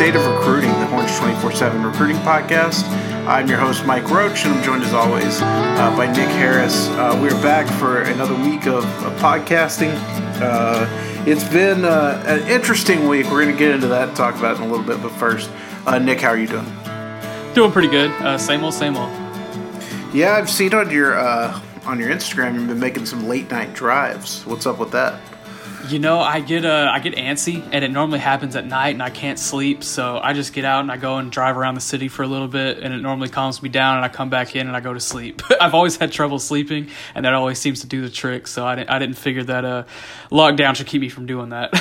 Welcome to the State of Recruiting, the Horns 24 7 recruiting podcast. I'm your host, Mike Roach, and I'm joined as always uh, by Nick Harris. Uh, we're back for another week of, of podcasting. Uh, it's been uh, an interesting week. We're going to get into that and talk about it in a little bit, but first, uh, Nick, how are you doing? Doing pretty good. Uh, same old, same old. Yeah, I've seen on your on your Instagram you've been making some late night drives. What's up with that? You know, I get uh, I get antsy, and it normally happens at night, and I can't sleep. So I just get out and I go and drive around the city for a little bit, and it normally calms me down, and I come back in and I go to sleep. I've always had trouble sleeping, and that always seems to do the trick. So I didn't I didn't figure that uh, lockdown should keep me from doing that.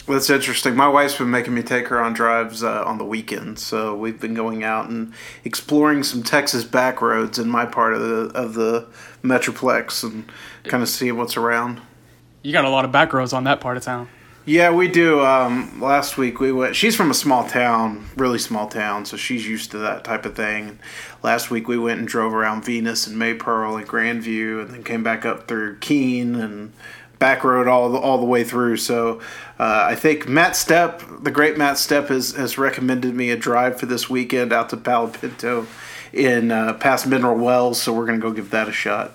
That's interesting. My wife's been making me take her on drives uh, on the weekends, so we've been going out and exploring some Texas back roads in my part of the of the metroplex and kind of seeing what's around. You got a lot of back roads on that part of town. Yeah, we do. Um, last week we went. She's from a small town, really small town, so she's used to that type of thing. Last week we went and drove around Venus and Maypearl and Grandview, and then came back up through Keene and back road all the, all the way through. So uh, I think Matt Step, the great Matt Step, has has recommended me a drive for this weekend out to Palo Pinto in uh, past Mineral Wells. So we're gonna go give that a shot.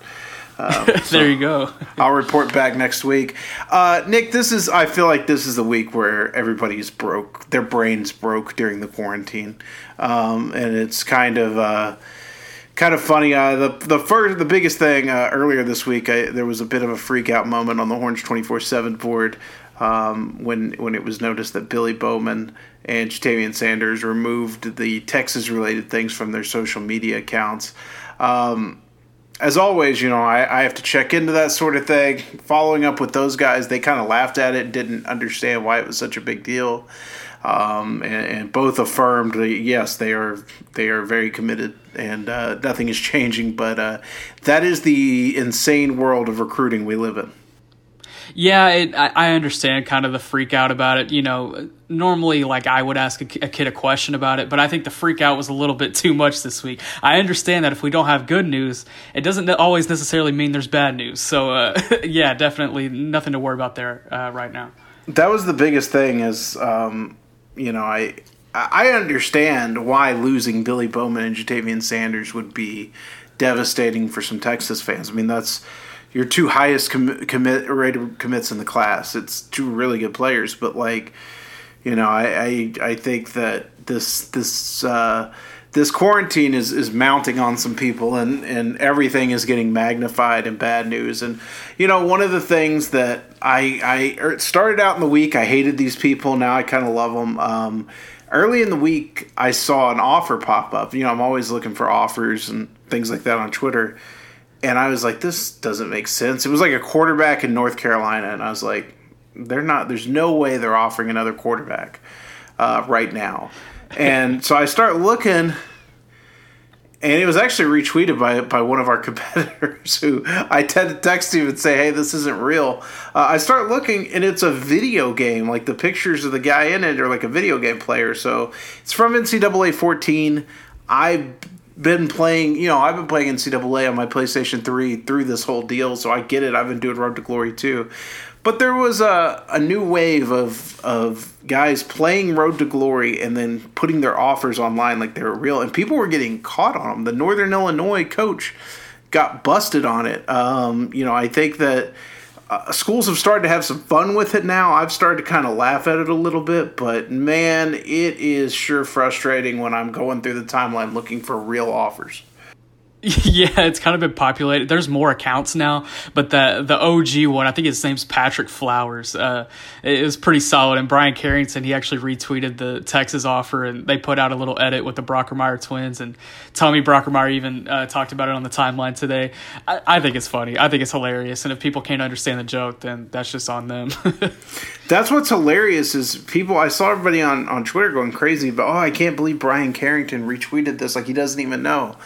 Um, so there you go. I'll report back next week. Uh, Nick, this is, I feel like this is the week where everybody's broke, their brains broke during the quarantine. Um, and it's kind of, uh, kind of funny. Uh, the the first, the biggest thing uh, earlier this week, I, there was a bit of a freak out moment on the Horns twenty four seven board um, when when it was noticed that Billy Bowman and Ja'Tavion Sanders removed the Texas related things from their social media accounts. Um, as always, you know, I, I, have to check into that sort of thing. Following up with those guys, they kind of laughed at it, didn't understand why it was such a big deal, um, and, and, both affirmed that yes, they are they are very committed, and uh, nothing is changing. But uh, that is the insane world of recruiting we live in. Yeah, it, I, I understand kind of the freak out about it. You know, normally like I would ask a, kid a question about it, but I think the freak out was a little bit too much this week. I understand that if we don't have good news, it doesn't always necessarily mean there's bad news. So uh, yeah, definitely nothing to worry about there uh, right now. That was the biggest thing. Is um, you know I I understand why losing Billy Bowman and Ja'Tavion Sanders would be devastating for some Texas fans. I mean that's your two highest commit, commit commits in the class. It's two really good players, but like you know, I I, I think that this this uh, this quarantine is, is mounting on some people and, and everything is getting magnified in bad news. And, you know, one of the things that I, I er, started out in the week, I hated these people. Now I kind of love them. Um, early in the week, I saw an offer pop up. You know, I'm always looking for offers and things like that on Twitter. And I was like, this doesn't make sense. It was like a quarterback in North Carolina. And I was like, they're not. There's no way they're offering another quarterback uh, right now. And so I start looking, and it was actually retweeted by by one of our competitors who I tend to text him and say, "Hey, this isn't real." Uh, I start looking, and it's a video game. Like the pictures of the guy in it are like a video game player. So it's from NCAA 14. I've been playing, you know, I've been playing NCAA on my PlayStation 3 through this whole deal, so I get it. I've been doing Road to Glory too. But there was a, a new wave of of guys playing Road to Glory and then putting their offers online like they were real, and people were getting caught on them. The Northern Illinois coach got busted on it. Um, you know, I think that uh, schools have started to have some fun with it now. I've started to kind of laugh at it a little bit, but man, it is sure frustrating when I'm going through the timeline looking for real offers. Yeah, it's kind of been populated. There's more accounts now, but the the OG one, I think his name's Patrick Flowers. Uh, it was pretty solid. And Bryan Carrington, he actually retweeted the Texas offer, and they put out a little edit with the Brockermeyer twins. And Tommy Brockermeyer even uh, talked about it on the timeline today. I, I think it's funny. I think it's hilarious. And if people can't understand the joke, then that's just on them. that's what's hilarious is people. I saw everybody on on Twitter going crazy but Oh, I can't believe Bryan Carrington retweeted this. Like he doesn't even know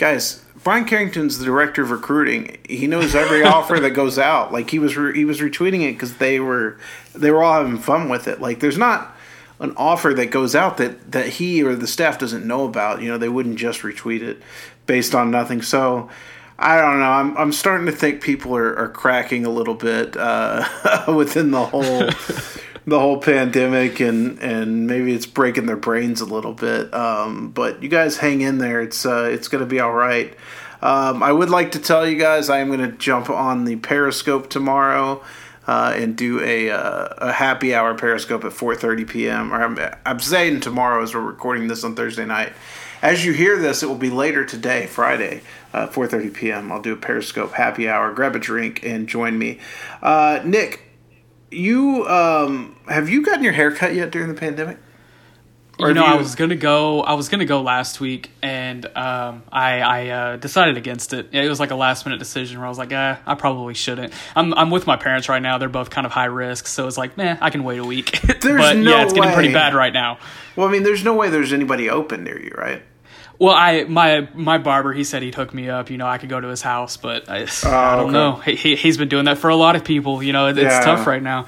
guys, Bryan Carrington's the director of recruiting. He knows every offer that goes out. Like he was re- he was retweeting it because they were they were all having fun with it. Like there's not an offer that goes out that that he or the staff doesn't know about. You know, they wouldn't just retweet it based on nothing. So. I don't know. I'm I'm starting to think people are, are cracking a little bit uh, within the whole the whole pandemic and and maybe it's breaking their brains a little bit. Um, but you guys hang in there. It's uh, it's to be all right. Um, I would like to tell you guys I am to jump on the Periscope tomorrow. Uh, and do a, uh, a happy hour Periscope at 4:30 p.m. Or I'm, I'm saying tomorrow as we're recording this on Thursday night. As you hear this, it will be later today, Friday, uh, 4:30 p.m. I'll do a Periscope happy hour. Grab a drink and join me. Uh, Nick, you um, have you gotten your hair cut yet during the pandemic? Or you know, you... I was gonna go. I was gonna go last week, and um, I, I uh, decided against it. It was like a last minute decision where I was like, eh, I probably shouldn't. I'm I'm with my parents right now. They're both kind of high risk, so it's like, man, I can wait a week. but no yeah, it's getting way. pretty bad right now. Well, I mean, there's no way there's anybody open near you, right? Well, I my my barber he said he'd hook me up. You know, I could go to his house, but I, oh, I don't okay. know. He, he has been doing that for a lot of people. You know, it, yeah. it's tough right now.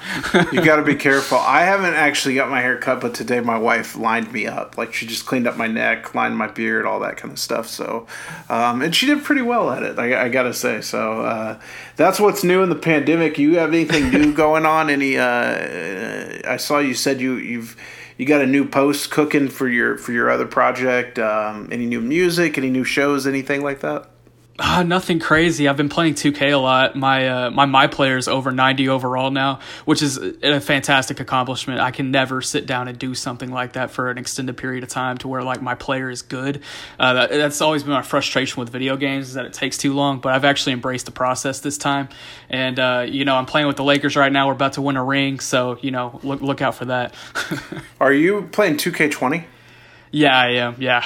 you got to be careful. I haven't actually got my hair cut, but today my wife lined me up. Like she just cleaned up my neck, lined my beard, all that kind of stuff. So, um, and she did pretty well at it. I, I got to say. So uh, that's what's new in the pandemic. You have anything new going on? Any? Uh, I saw you said you you've you got a new post cooking for your for your other project? Um, any new music? Any new shows? Anything like that? Uh, nothing crazy. I've been playing 2K a lot. My uh, my my player is over 90 overall now, which is a fantastic accomplishment. I can never sit down and do something like that for an extended period of time to where like my player is good. Uh, that, that's always been my frustration with video games is that it takes too long. But I've actually embraced the process this time, and uh, you know I'm playing with the Lakers right now. We're about to win a ring, so you know look look out for that. Are you playing 2K20? Yeah, I am. Yeah.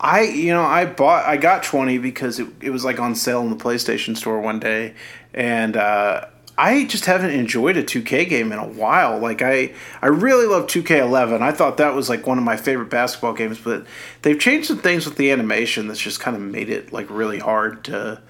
I you know I bought I got twenty because it, it was like on sale in the PlayStation Store one day, and uh, I just haven't enjoyed a 2K game in a while. Like I I really love 2K11. I thought that was like one of my favorite basketball games, but they've changed some things with the animation that's just kind of made it like really hard to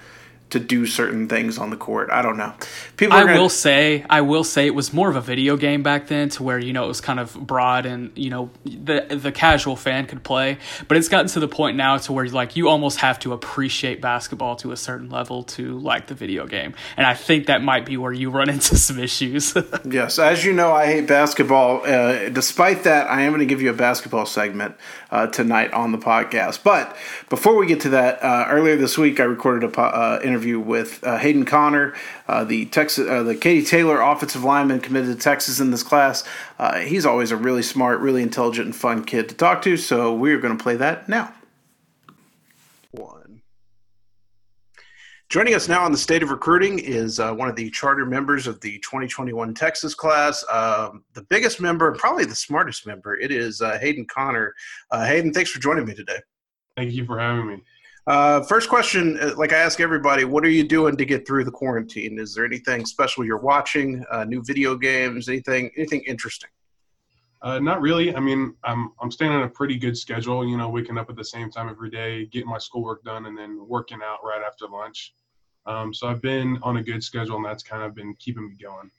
to do certain things on the court. I don't know. People. I gonna... will say, I will say, it was more of a video game back then, to where you know it was kind of broad and you know the the casual fan could play. But it's gotten to the point now to where like you almost have to appreciate basketball to a certain level to like the video game, and I think that might be where you run into some issues. yes, as you know, I hate basketball. Uh, despite that, I am going to give you a basketball segment uh, tonight on the podcast. But before we get to that, uh, earlier this week I recorded a po- uh, interview with uh, Hayden Conner, uh, the Texas, the Katy Taylor offensive lineman committed to Texas in this class. he's always a really smart, really intelligent, and fun kid to talk to. So we're going to play that now. One. Joining us now on the state of recruiting is uh, one of the charter members of the 2021 Texas class, um, the biggest member and probably the smartest member. It is uh, Hayden Conner. Uh, Hayden, thanks for joining me today. Thank you for having me. Uh, first question, uh, like I ask everybody, what are you doing to get through the quarantine? Is there anything special you're watching? Uh, new video games? Anything? Anything interesting? not really. I mean, I'm I'm staying on a pretty good schedule. You know, waking up at the same time every day, getting my schoolwork done, and then working out right after lunch. Um, so I've been on a good schedule, and that's kind of been keeping me going.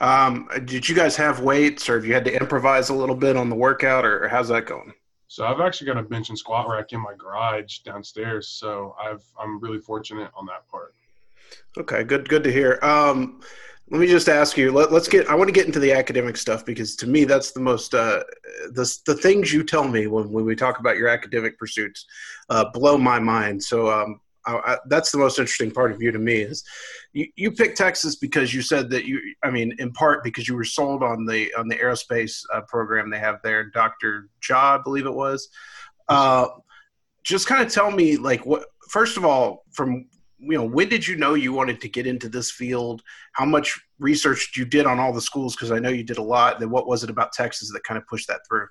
Um, did you guys have weights, or have you had to improvise a little bit on the workout, or how's that going? So I've actually got a bench and squat rack in my garage downstairs. So I've I'm really fortunate on that part. Okay, good good to hear. Um, let me just ask you. Let, us get. I want to get into the academic stuff because to me that's the most uh, the the things you tell me when when we talk about your academic pursuits uh, blow my mind. So um, I, I, that's the most interesting part of you to me is you, you picked Texas because you said that you I mean in part because you were sold on the on the aerospace uh, program they have there Dr. Ja I believe it was. Uh, just kind of tell me like what first of all from you know when did you know you wanted to get into this field? How much research you did on all the schools? Because I know you did a lot. Then what was it about Texas that kind of pushed that through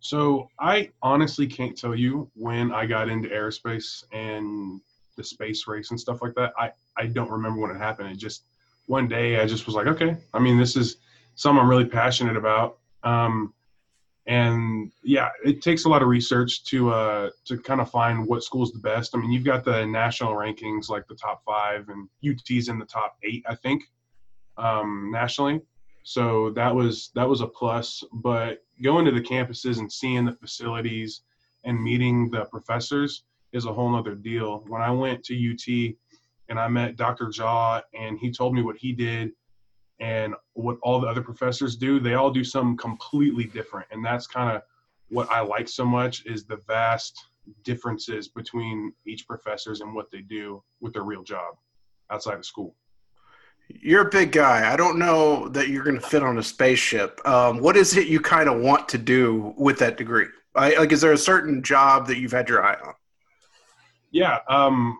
so I honestly can't tell you when I got into aerospace and the space race and stuff like that. I, I don't remember when it happened. It just one day I just was like, okay, I mean, this is something I'm really passionate about. Um, and yeah, it takes a lot of research to uh, to kind of find what school's the best. I mean, you've got the national rankings, like the top five, and UT's in the top eight, I think, um, nationally. So that was that was a plus. But going to the campuses and seeing the facilities and meeting the professors is a whole nother deal. When I went to UT and I met Dr. Jaw and he told me what he did and what all the other professors do, they all do something completely different. And that's kind of what I like so much is the vast differences between each professors and what they do with their real job outside of school. You're a big guy. I don't know that you're going to fit on a spaceship. Um, what is it you kind of want to do with that degree? I, like, is there a certain job that you've had your eye on? Yeah, um,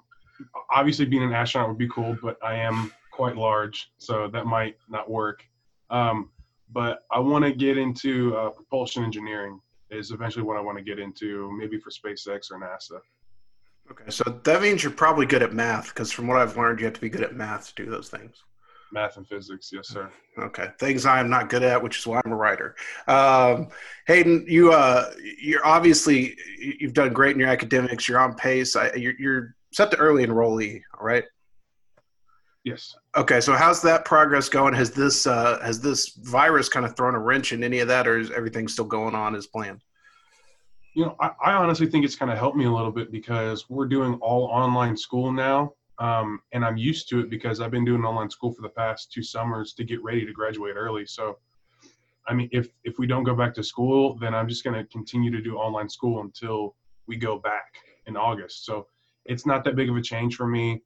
obviously being an astronaut would be cool, but I am quite large, so that might not work. Um, but I want to get into uh, propulsion engineering is eventually what I want to get into, maybe for SpaceX or NASA. Okay, so that means you're probably good at math, because from what I've learned, you have to be good at math to do those things. Math and physics, yes, sir. Okay, things I am not good at, which is why I'm a writer. Um, Hayden, you uh, you're obviously you've done great in your academics. You're on pace. I, you're, you're set to early enrollee, all right? Yes. Okay, so how's that progress going? Has this uh, has this virus kind of thrown a wrench in any of that, or is everything still going on as planned? You know, I, I honestly think it's kind of helped me a little bit because we're doing all online school now, um, and I'm used to it because I've been doing online school for the past two summers to get ready to graduate early. So, I mean, if if we don't go back to school, then I'm just going to continue to do online school until we go back in August. So, it's not that big of a change for me.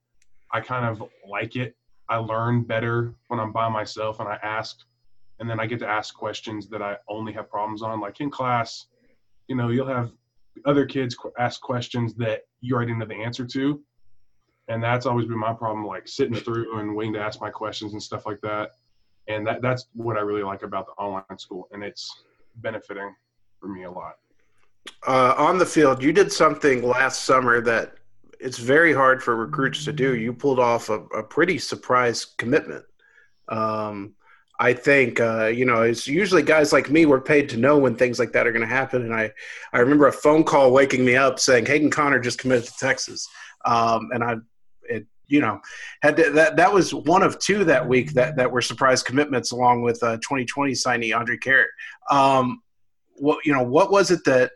I kind of like it. I learn better when I'm by myself and I ask, and then I get to ask questions that I only have problems on. Like in class, you know, you'll have other kids ask questions that you already know the answer to. And that's always been my problem, like sitting through and waiting to ask my questions and stuff like that. And that, that's what I really like about the online school. And it's benefiting for me a lot. Uh, on the field, you did something last summer that it's very hard for recruits to do. You pulled off a, a pretty surprise commitment. Um, I think uh, you know it's usually guys like me were paid to know when things like that are going to happen. And I I remember a phone call waking me up saying Hayden Conner just committed to Texas, um, and I it you know had to, that that was one of two that week that that were surprise commitments along with uh, 2020 signee Andre Carrot. Um, what you know what was it that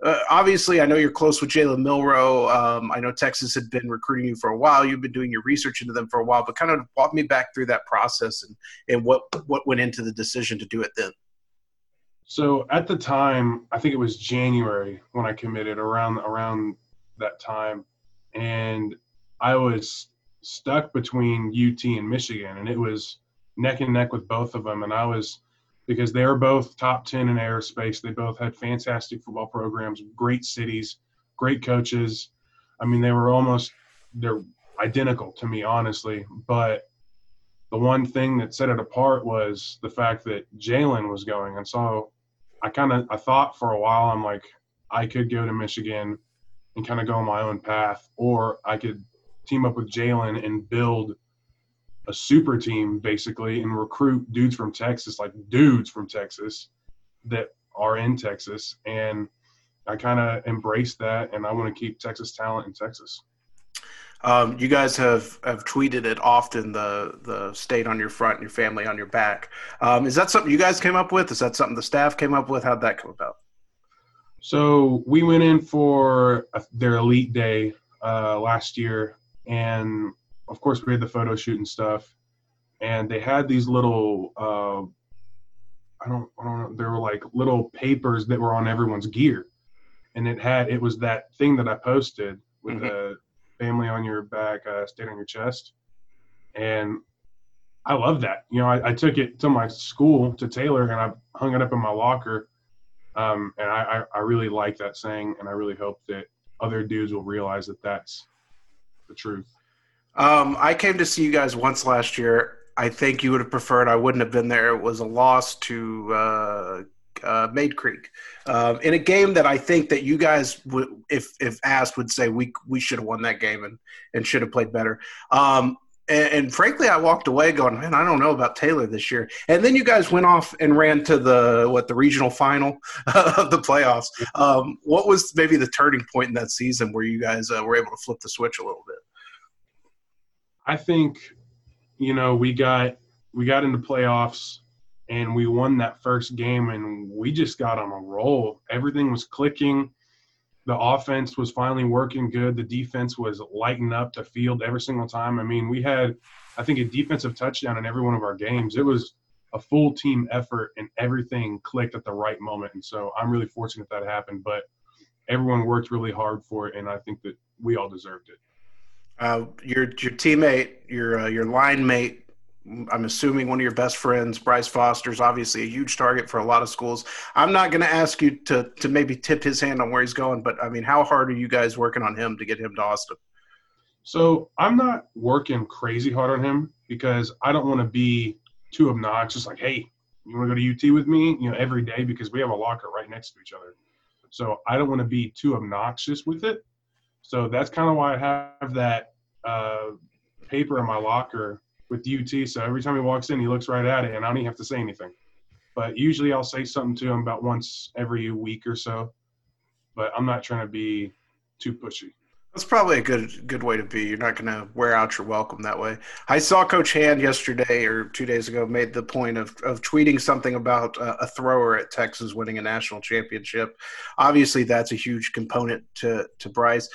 uh, obviously, I know you're close with Jalen Milroe. Um, I know Texas had been recruiting you for a while. You've been doing your research into them for a while, but kind of walk me back through that process and, and what what went into the decision to do it then. So at the time, I think it was January when I committed around around that time, and I was stuck between UT and Michigan, and it was neck and neck with both of them, and I was because they are both top 10 in aerospace. They both had fantastic football programs, great cities, great coaches. I mean, they were almost they're identical to me, honestly. But the one thing that set it apart was the fact that Jalen was going, and so I kind of I thought for a while I'm like I could go to Michigan and kind of go on my own path, or I could team up with Jalen and build a super team basically and recruit dudes from Texas, like dudes from Texas that are in Texas. And I kind of embrace that, and I want to keep Texas talent in Texas. Um, you guys have, have tweeted it often the the state on your front and your family on your back. Um, is that something you guys came up with? Is that something the staff came up with? How'd that come about? So we went in for their elite day uh, last year, and of course we had the photo shoot and stuff. And they had these little uh, I don't I don't know they were like little papers that were on everyone's gear. And it had it was that thing that I posted with mm-hmm. the family on your back uh, state on your chest. And I love that. You know I, I, took it to my school to Taylor and I hung it up in my locker. Um, and I, I, I really like that saying and I really hope that other dudes will realize that that's the truth um, I came to see you guys once last year. I think you would have preferred I wouldn't have been there. It was a loss to uh, uh, Mayde Creek uh, in a game that I think that you guys, would, if if asked, would say we we should have won that game and and should have played better. Um, and, and, frankly, I walked away going, man, I don't know about Taylor this year. And then you guys went off and ran to the what the regional final of the playoffs. Um, what was maybe the turning point in that season where you guys uh, were able to flip the switch a little bit? I think, you know, we got we got into playoffs and we won that first game and we just got on a roll. Everything was clicking. The offense was finally working good. The defense was lighting up the field every single time. I mean, we had I think a defensive touchdown in every one of our games. It was a full team effort and everything clicked at the right moment. And so I'm really fortunate that happened. But everyone worked really hard for it, and I think that we all deserved it. Uh, your your teammate, your uh, your line mate, I'm assuming one of your best friends, Bryce Foster, is obviously a huge target for a lot of schools. I'm not going to ask you to to maybe tip his hand on where he's going, but I mean, how hard are you guys working on him to get him to Austin? So I'm not working crazy hard on him because I don't want to be too obnoxious. Like, hey, you want to go to UT with me? You know, every day because we have a locker right next to each other. So I don't want to be too obnoxious with it. So that's kind of why I have that uh, paper in my locker with UT. So every time he walks in, he looks right at it, and I don't even have to say anything. But usually I'll say something to him about once every week or so. But I'm not trying to be too pushy. That's probably a good good way to be. You're not going to wear out your welcome that way. I saw Coach Hand yesterday or two days ago made the point of, of tweeting something about uh, a thrower at Texas winning a national championship. Obviously, that's a huge component to to Bryce.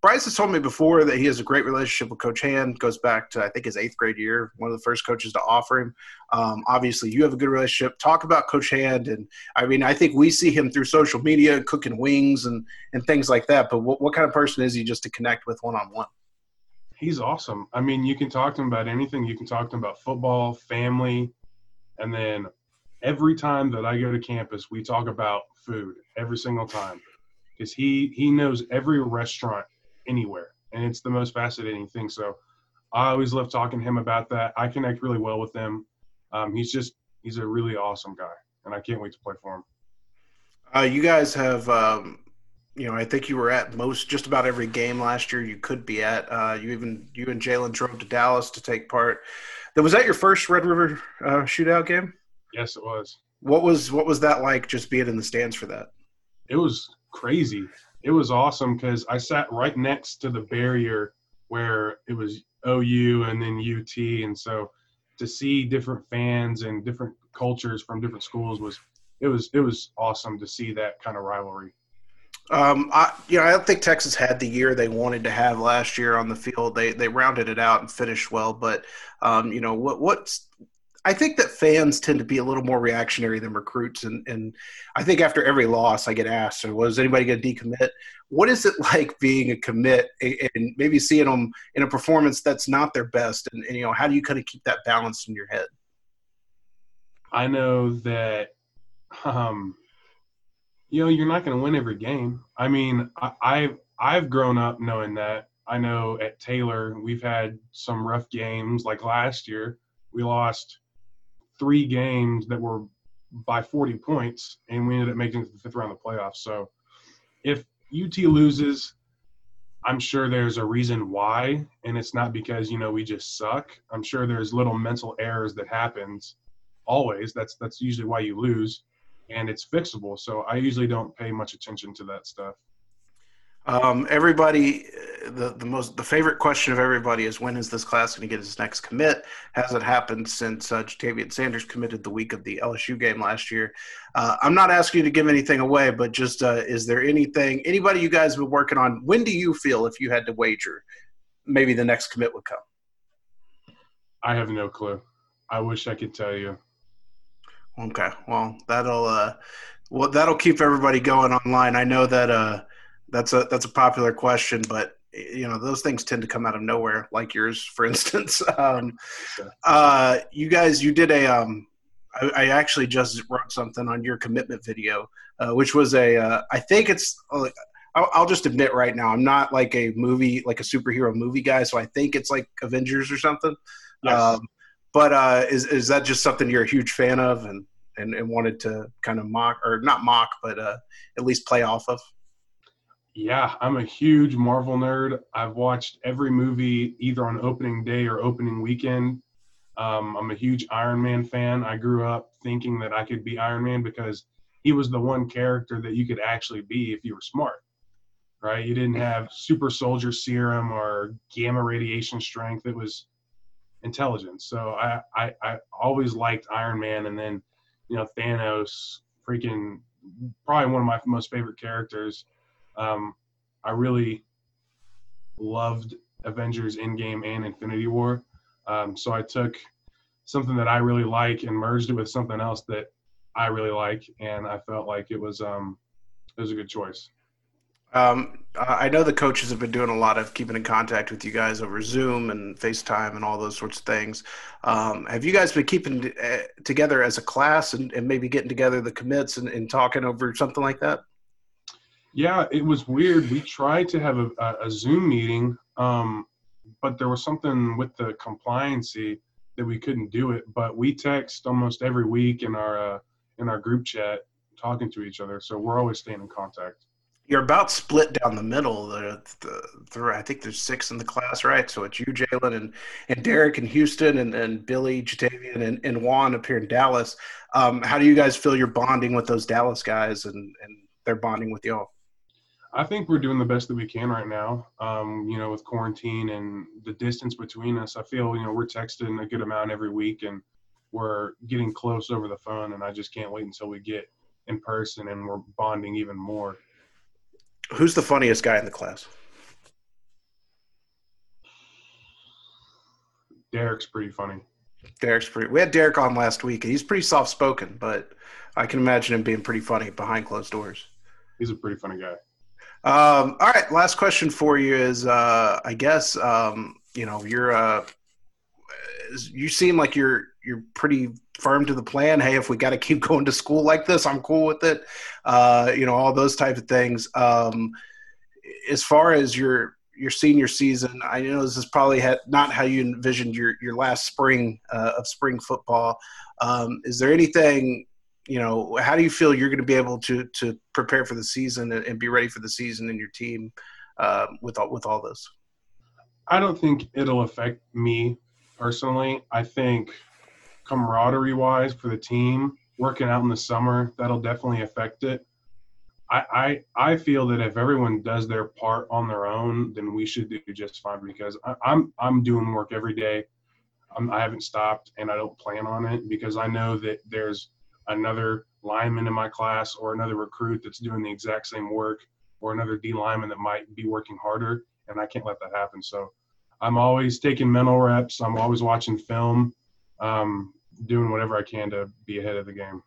Bryce has told me before that he has a great relationship with Coach Hand. Goes back to I think his eighth grade year. One of the first coaches to offer him. Um, obviously, you have a good relationship. Talk about Coach Hand, and I mean, I think we see him through social media, cooking wings and and things like that. But what, what kind of person is he just to connect with one on one? He's awesome. I mean, you can talk to him about anything. You can talk to him about football, family, and then every time that I go to campus, we talk about food every single time because he he knows every restaurant anywhere. And it's the most fascinating thing. So I always love talking to him about that. I connect really well with him. Um, he's just, he's a really awesome guy. And I can't wait to play for him. Uh, you guys have, um, you know, I think you were at most just about every game last year you could be at. Uh, you even, you and Jalen drove to Dallas to take part. That was that your first Red River uh, shootout game? Yes, it was. What was what was that like? Just being in the stands for that? It was crazy it was awesome because I sat right next to the barrier where it was OU and then UT, and so to see different fans and different cultures from different schools was it was it was awesome to see that kind of rivalry. Um, I you know I don't think Texas had the year they wanted to have last year on the field. They they rounded it out and finished well, but um, you know what what's I think that fans tend to be a little more reactionary than recruits, and, and I think after every loss, I get asked, "So was anybody going to decommit?" What is it like being a commit and maybe seeing them in a performance that's not their best, and, and you know how do you kind of keep that balance in your head? I know that, um, you know, you're not going to win every game. I mean, I, I've I've grown up knowing that. I know at Taylor we've had some rough games, like last year we lost three games that were by 40 points, and we ended up making the fifth round of the playoffs. So if UT loses, I'm sure there's a reason why, and it's not because you know we just suck. I'm sure there's little mental errors that happens always. That's that's usually why you lose, and it's fixable. So I usually don't pay much attention to that stuff. Um, everybody, the, the most the favorite question of everybody is when is this class going to get its next commit? Hasn't happened since uh, Ja'Tavion Sanders committed the week of the LSU game last year. Uh, I'm not asking you to give anything away, but just uh, is there anything anybody you guys have been working on? When do you feel if you had to wager, maybe the next commit would come? I have no clue. I wish I could tell you. Okay, well that'll uh, well that'll keep everybody going online. I know that uh that's a that's a popular question, but you know those things tend to come out of nowhere, like yours, for instance. Um, uh, you guys, you did a. Um, I, I, actually just wrote something on your commitment video, uh, which was a. Uh, I think it's. Uh, I'll, I'll just admit right now, I'm not like a movie, like a superhero movie guy, so I think it's like Avengers or something. Yes. Um, but uh, is is that just something you're a huge fan of and, and, and wanted to kind of mock or not mock, but uh, at least play off of? Yeah, I'm a huge Marvel nerd. I've watched every movie either on opening day or opening weekend. Um, I'm a huge Iron Man fan. I grew up thinking that I could be Iron Man because he was the one character that you could actually be if you were smart, right? You didn't have super soldier serum or gamma radiation strength. It was intelligence. So I, I, I always liked Iron Man. And then, you know, Thanos, freaking probably one of my most favorite characters um, I really loved Avengers Endgame and Infinity War. Um, so I took something that I really like and merged it with something else that I really like, and I felt like it was um, it was a good choice. Um, I know the coaches have been doing a lot of keeping in contact with you guys over Zoom and FaceTime and all those sorts of things. Um, have you guys been keeping uh, together as a class and, and, maybe getting together the commits and, and, talking over something like that? Yeah, it was weird. We tried to have a, a Zoom meeting, um, but there was something with the compliancy that we couldn't do it. But we text almost every week in our uh, in our group chat, talking to each other. So we're always staying in contact you're about split down the middle. The, the, the, I think there's six in the class, right? So it's you, Jalen, and and Derek in Houston, and, and Billy, Ja'Tavion, and, and Juan up here in Dallas. Um, how do you guys feel you're bonding with those Dallas guys, and and they're bonding with y'all? I think we're doing the best that we can right now. Um, you know, with quarantine and the distance between us, I feel you know we're texting a good amount every week, and we're getting close over the phone. And I just can't wait until we get in person and we're bonding even more. Who's the funniest guy in the class? Derek's pretty funny. Derek's pretty. We had Derek on last week, and he's pretty soft spoken, but I can imagine him being pretty funny behind closed doors. He's a pretty funny guy. Um, all right, last question for you is, uh, I guess, um, you know, you're, uh, you seem like you're you're pretty firm to the plan. Hey, if we got to keep going to school like this, I'm cool with it. Uh, you know, all those type of things. Um, as far as your your senior season, I know this is probably had, not how you envisioned your your last spring uh, of spring football. Um, is there anything? You know, how do you feel you're going to be able to to prepare for the season and, and be ready for the season and your team uh, with all with all this? I don't think it'll affect me personally. I think camaraderie wise for the team, working out in the summer, that'll definitely affect it. I, I, I feel that if everyone does their part on their own, then we should do just fine because I, am I'm, I'm doing work every day. I'm, I haven't stopped and I don't plan on it because I know that there's another lineman in my class or another recruit that's doing the exact same work or another D lineman that might be working harder and I can't let that happen. So I'm always taking mental reps. I'm always watching film. Um, doing whatever I can to be ahead of the game.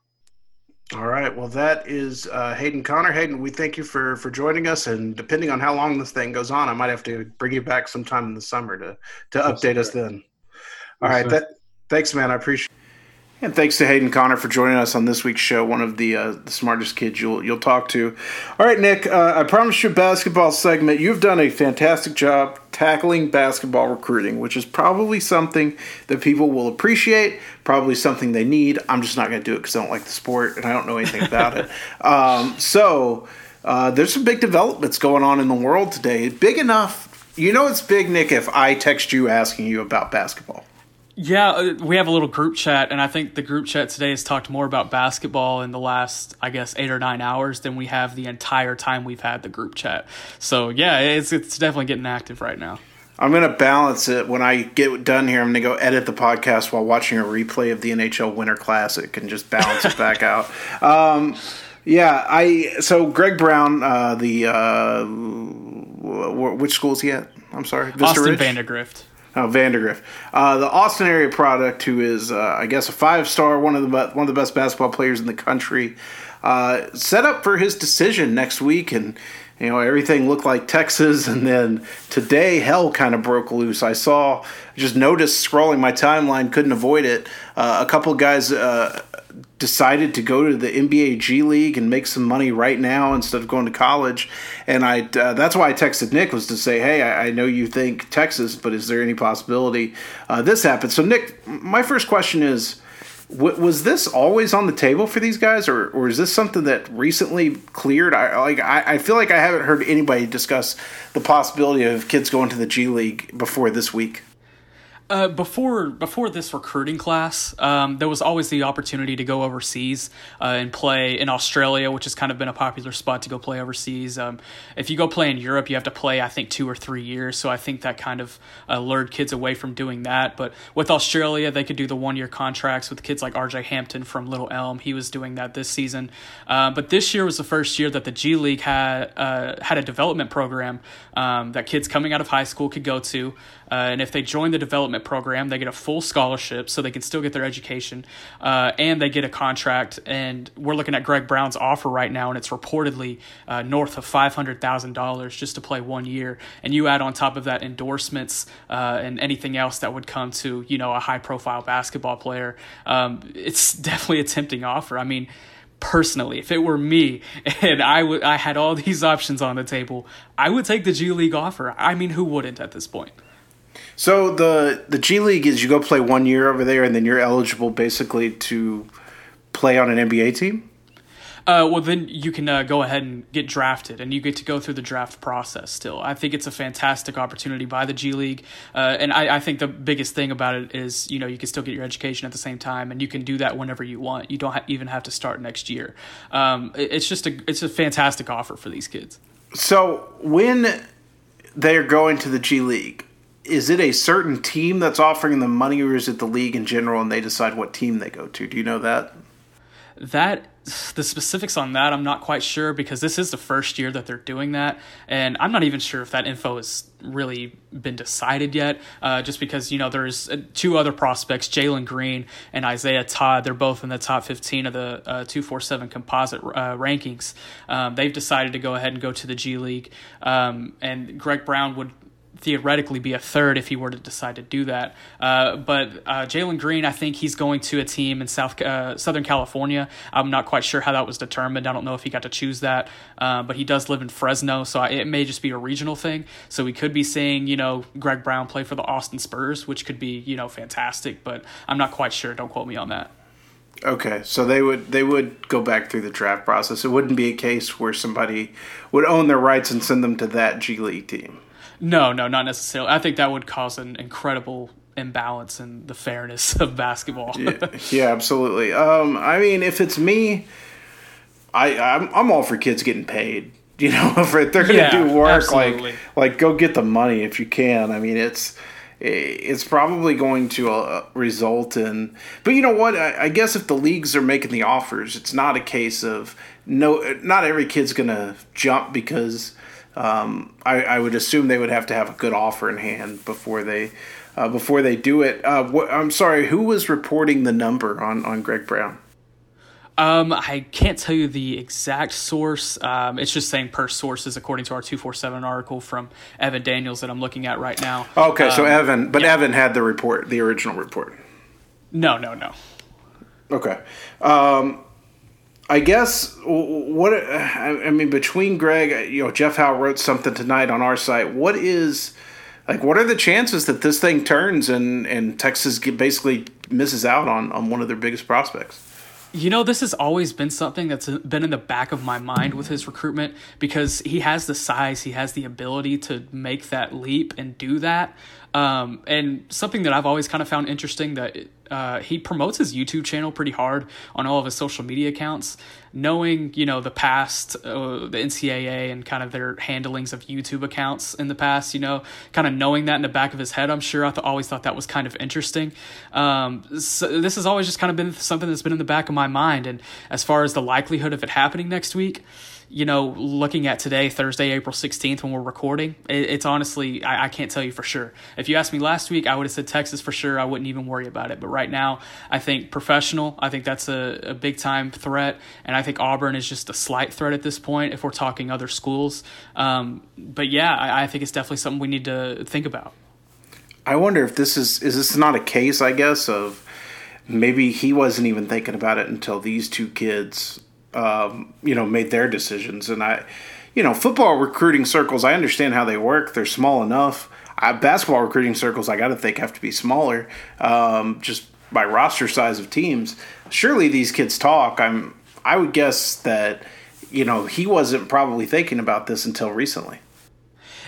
All right. Well, that is uh, Hayden Conner. Hayden, we thank you for for joining us. And depending on how long this thing goes on, I might have to bring you back sometime in the summer to to update sir. us then. All yes, right. That, thanks, man. I appreciate. And thanks to Hayden Conner for joining us on this week's show. One of the uh, the smartest kids you'll you'll talk to. All right, Nick. Uh, I promised you a basketball segment. You've done a fantastic job tackling basketball recruiting, which is probably something that people will appreciate. Probably something they need. I'm just not going to do it because I don't like the sport and I don't know anything about it. Um, so uh, there's some big developments going on in the world today. Big enough. You know it's big, Nick. If I text you asking you about basketball. Yeah, uh, we have a little group chat, and I think the group chat today has talked more about basketball in the last, I guess, eight or nine hours than we have the entire time we've had the group chat. So yeah, it's it's definitely getting active right now. I'm gonna balance it when I get done here. I'm gonna go edit the podcast while watching a replay of the NHL Winter Classic and just balance it back out. Um, yeah, I so Greg Brown, uh, the uh, which school is he at? I'm sorry, Vista Austin Ridge? Vandegrift. Oh, Vandegrift, uh, the Austin area product, who is, uh, I guess, a five star, one of the one of the best basketball players in the country, uh, set up for his decision next week, and you know everything looked like Texas, and then today hell kind of broke loose. I saw, just noticed scrolling my timeline, couldn't avoid it. Uh, a couple guys uh, decided to go to the NBA G League and make some money right now instead of going to college. And I uh, that's why I texted Nick was to say, hey, I, I, know you think Texas, but is there any possibility uh, this happened? So Nick, my first question is. was this always on the table for these guys, or, or is this something that recently cleared? I like I, I feel like I haven't heard anybody discuss the possibility of kids going to the G League before this week. Uh, before before this recruiting class, um, there was always the opportunity to go overseas uh, and play in Australia, which has kind of been a popular spot to go play overseas. Um, if you go play in Europe, you have to play, I think, two or three years. So I think that kind of uh, lured kids away from doing that. But with Australia, they could do the one year contracts with kids like R.J. Hampton from Little Elm. He was doing that this season. Uh, but this year was the first year that the G League had uh, had a development program um, that kids coming out of high school could go to. Uh, and if they join the development program, they get a full scholarship, so they can still get their education, uh, and they get a contract. And we're looking at Greg Brown's offer right now, and it's reportedly uh, north of five hundred thousand dollars just to play one year. And you add on top of that endorsements uh, and anything else that would come to you know a high profile basketball player. Um, it's definitely a tempting offer. I mean personally, if it were me and I would I had all these options on the table, I would take the G League offer. I mean, who wouldn't at this point? So the the G League is you go play one year over there, and then you're eligible basically to play on an NBA team. Uh, well, then you can uh, go ahead and get drafted, and you get to go through the draft process. Still, I think it's a fantastic opportunity by the G League, uh, and I, I, think the biggest thing about it is you know you can still get your education at the same time, and you can do that whenever you want. You don't ha- even have to start next year. Um, it, it's just a it's a fantastic offer for these kids. So when they're going to the G League, is it a certain team that's offering them money, or is it the league in general, and they decide what team they go to? Do you know that? That the specifics on that I'm not quite sure because this is the first year that they're doing that, and I'm not even sure if that info has really been decided yet. Uh, just because you know there's uh, two other prospects, Jalen Green and Isaiah Todd. They're both in the top 15 of the uh, 247 composite uh, rankings. Um, they've decided to go ahead and go to the G League, um, and Greg Brown would theoretically be a third if he were to decide to do that. Uh, but uh, Jalen Green, I think he's going to a team in South uh, Southern California. I'm not quite sure how that was determined. I don't know if he got to choose that, uh, but he does live in Fresno, so it may just be a regional thing. So we could be seeing you know Greg Brown play for the Austin Spurs, which could be you know fantastic. But I'm not quite sure. Don't quote me on that. Okay, so they would they would go back through the draft process. It wouldn't be a case where somebody would own their rights and send them to that G League team. No, no, not necessarily. I think that would cause an incredible imbalance in the fairness of basketball. yeah, yeah, absolutely. Um, I mean, if it's me, I I'm, I'm all for kids getting paid. You know, if they're going to yeah, do work, absolutely. like like go get the money if you can. I mean, it's it's probably going to uh, result in. But you know what? I, I, guess if the leagues are making the offers, it's not a case of no. Not every kid's going to jump because um, I, I, would assume they would have to have a good offer in hand before they uh, before they do it. Uh, wh- I'm sorry, who was reporting the number on on Greg Brown? Um, I can't tell you the exact source. Um, it's just saying per sources according to our two four seven article from Evan Daniels that I'm looking at right now. Okay, um, so Evan, but yeah. Evan had the report, the original report. No, no, no. Okay. Um, I guess what I mean between Greg, you know, Jeff Howe wrote something tonight on our site. What is like? What are the chances that this thing turns and and Texas basically misses out on on one of their biggest prospects? You know, this has always been something that's uh, been in the back of my mind with his recruitment because he has the size, he has the ability to make that leap and do that. Um, and something that I've always kind of found interesting that uh, he promotes his YouTube channel pretty hard on all of his social media accounts. Knowing, you know, the past, uh, the NCAA and kind of their handlings of YouTube accounts in the past, you know, kind of knowing that in the back of his head, I'm sure I th- always thought that was kind of interesting. Um, so this has always just kind of been something that's been in the back of my mind. And as far as the likelihood of it happening next week, you know, looking at today, Thursday, April 16th, when we're recording, it, it's honestly, I, I, can't tell you for sure. If you asked me last week, I would have said Texas for sure. I wouldn't even worry about it. But right now, I think professional, I think that's a, a big time threat. And I think Auburn is just a slight threat at this point if we're talking other schools. Um, but yeah, I, I think it's definitely something we need to think about. I wonder if this is, is this not a case, I guess, of maybe he wasn't even thinking about it until these two kids um, you know, made their decisions. And I, you know, football recruiting circles, I understand how they work. They're small enough. I, basketball recruiting circles, I got to think, have to be smaller, um, just by roster size of teams. Surely these kids talk. I'm. I would guess that, you know, he wasn't probably thinking about this until recently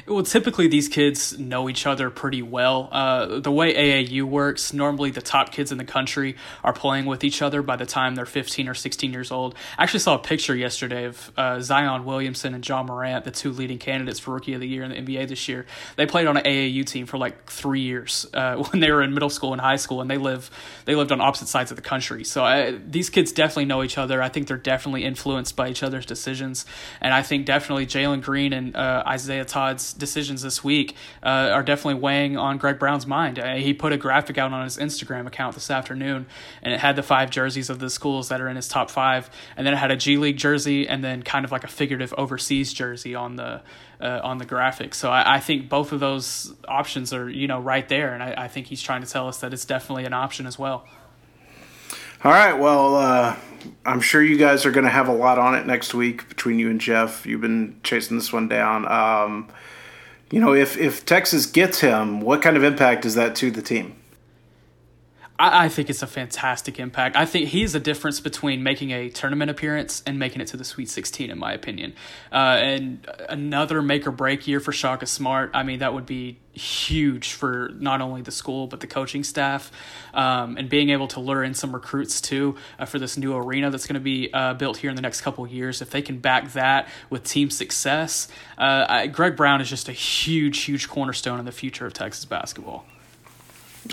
well, typically these kids know each other pretty well. Uh, the way AAU works, normally the top kids in the country are playing with each other by the time they're 15 or 16 years old. I actually saw a picture yesterday of uh, Zion Williamson and Ja Morant, the two leading candidates for Rookie of the Year in the NBA this year. They played on an AAU team for like three years uh, when they were in middle school and high school, and they live they lived on opposite sides of the country. So I, uh, these kids definitely know each other. I think they're definitely influenced by each other's decisions, and I think definitely Jalen Green and uh, Isaiah Todd's decisions this week uh, are definitely weighing on Greg Brown's mind. Uh, he put a graphic out on his Instagram account this afternoon, and it had the five jerseys of the schools that are in his top five, and then it had a G League jersey, and then kind of like a figurative overseas jersey on the uh, on the graphic. So I, I, think both of those options are you know right there, and I, I think he's trying to tell us that it's definitely an option as well. All right. Well, uh, I'm sure you guys are going to have a lot on it next week between you and Jeff. You've been chasing this one down. Um, you know, if if Texas gets him, what kind of impact is that to the team? I, I think it's a fantastic impact. I think he's the difference between making a tournament appearance and making it to the Sweet 16, in my opinion. Uh, and another make or break year for Shaka Smart. I mean, that would be huge for not only the school but the coaching staff um, and being able to lure in some recruits too uh, for this new arena that's going to be uh, built here in the next couple years if they can back that with team success uh, I, greg brown is just a huge huge cornerstone in the future of texas basketball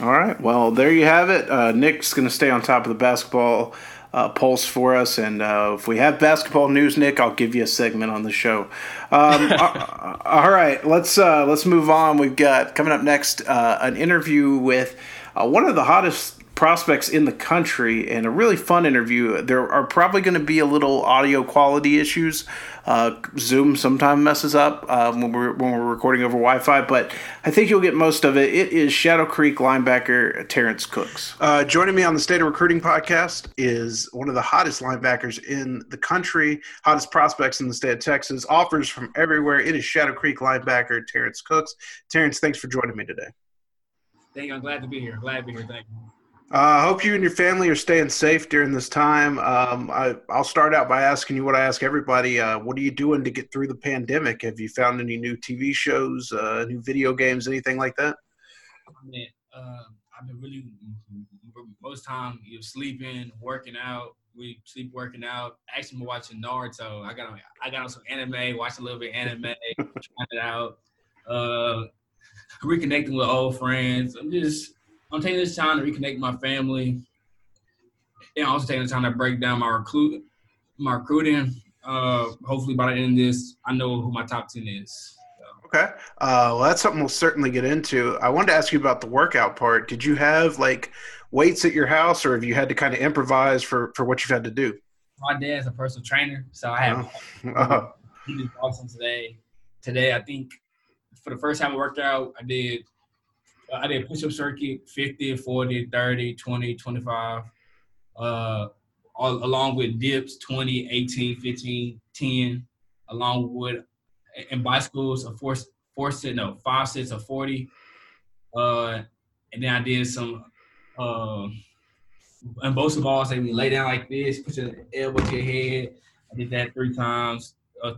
all right. Well, there you have it. Uh, Nick's going to stay on top of the basketball uh, pulse for us, and uh, if we have basketball news, Nick, I'll give you a segment on the show. Um, all right, let's uh, let's move on. We've got coming up next uh, an interview with uh, one of the hottest prospects in the country and a really fun interview. There are probably going to be a little audio quality issues. Uh, Zoom sometimes messes up uh, when we're when we're recording over Wi-Fi, but I think you'll get most of it. It is Shadow Creek linebacker Terrence Cooks. Uh, joining me on the State of Recruiting podcast is one of the hottest linebackers in the country, hottest prospects in the state of Texas. Offers from everywhere. It is Shadow Creek linebacker Terrence Cooks. Terrence, thanks for joining me today. Thank you. I'm glad to be here. Glad to be here. Thank you. I uh, hope you and your family are staying safe during this time. Um, I, will start out by asking you what I ask everybody. Uh, what are you doing to get through the pandemic? Have you found any new TV shows, uh, new video games, anything like that? I mean, uh, I've been really most time you're sleeping, working out. We sleep working out. Actually, I'm watching Naruto. I got on, I got on some anime, watch a little bit anime, trying it out. Uh, reconnecting with old friends. I'm just I'm taking this time to reconnect my family, and also taking the time to break down my recruit, my recruiting. Uh, hopefully by the end of this, I know who my top ten is. Okay. Uh, well, that's something we'll certainly get into. I wanted to ask you about the workout part. Did you have like weights at your house, or have you had to kind of improvise for for what you've had to do? My dad's a personal trainer, so I have. Oh. Uh-huh. He did awesome today. Today, I think for the first time I worked out, I did I did push up circuit 50, 40, 30, 20, 25, uh, all, along with dips 20, 18, 15, 10, along with in bicycles a four four set no five sets of 40. Uh, and then I did some uh, and both of balls, they lay down like this, put your elbow to your head. I did that three times. Uh,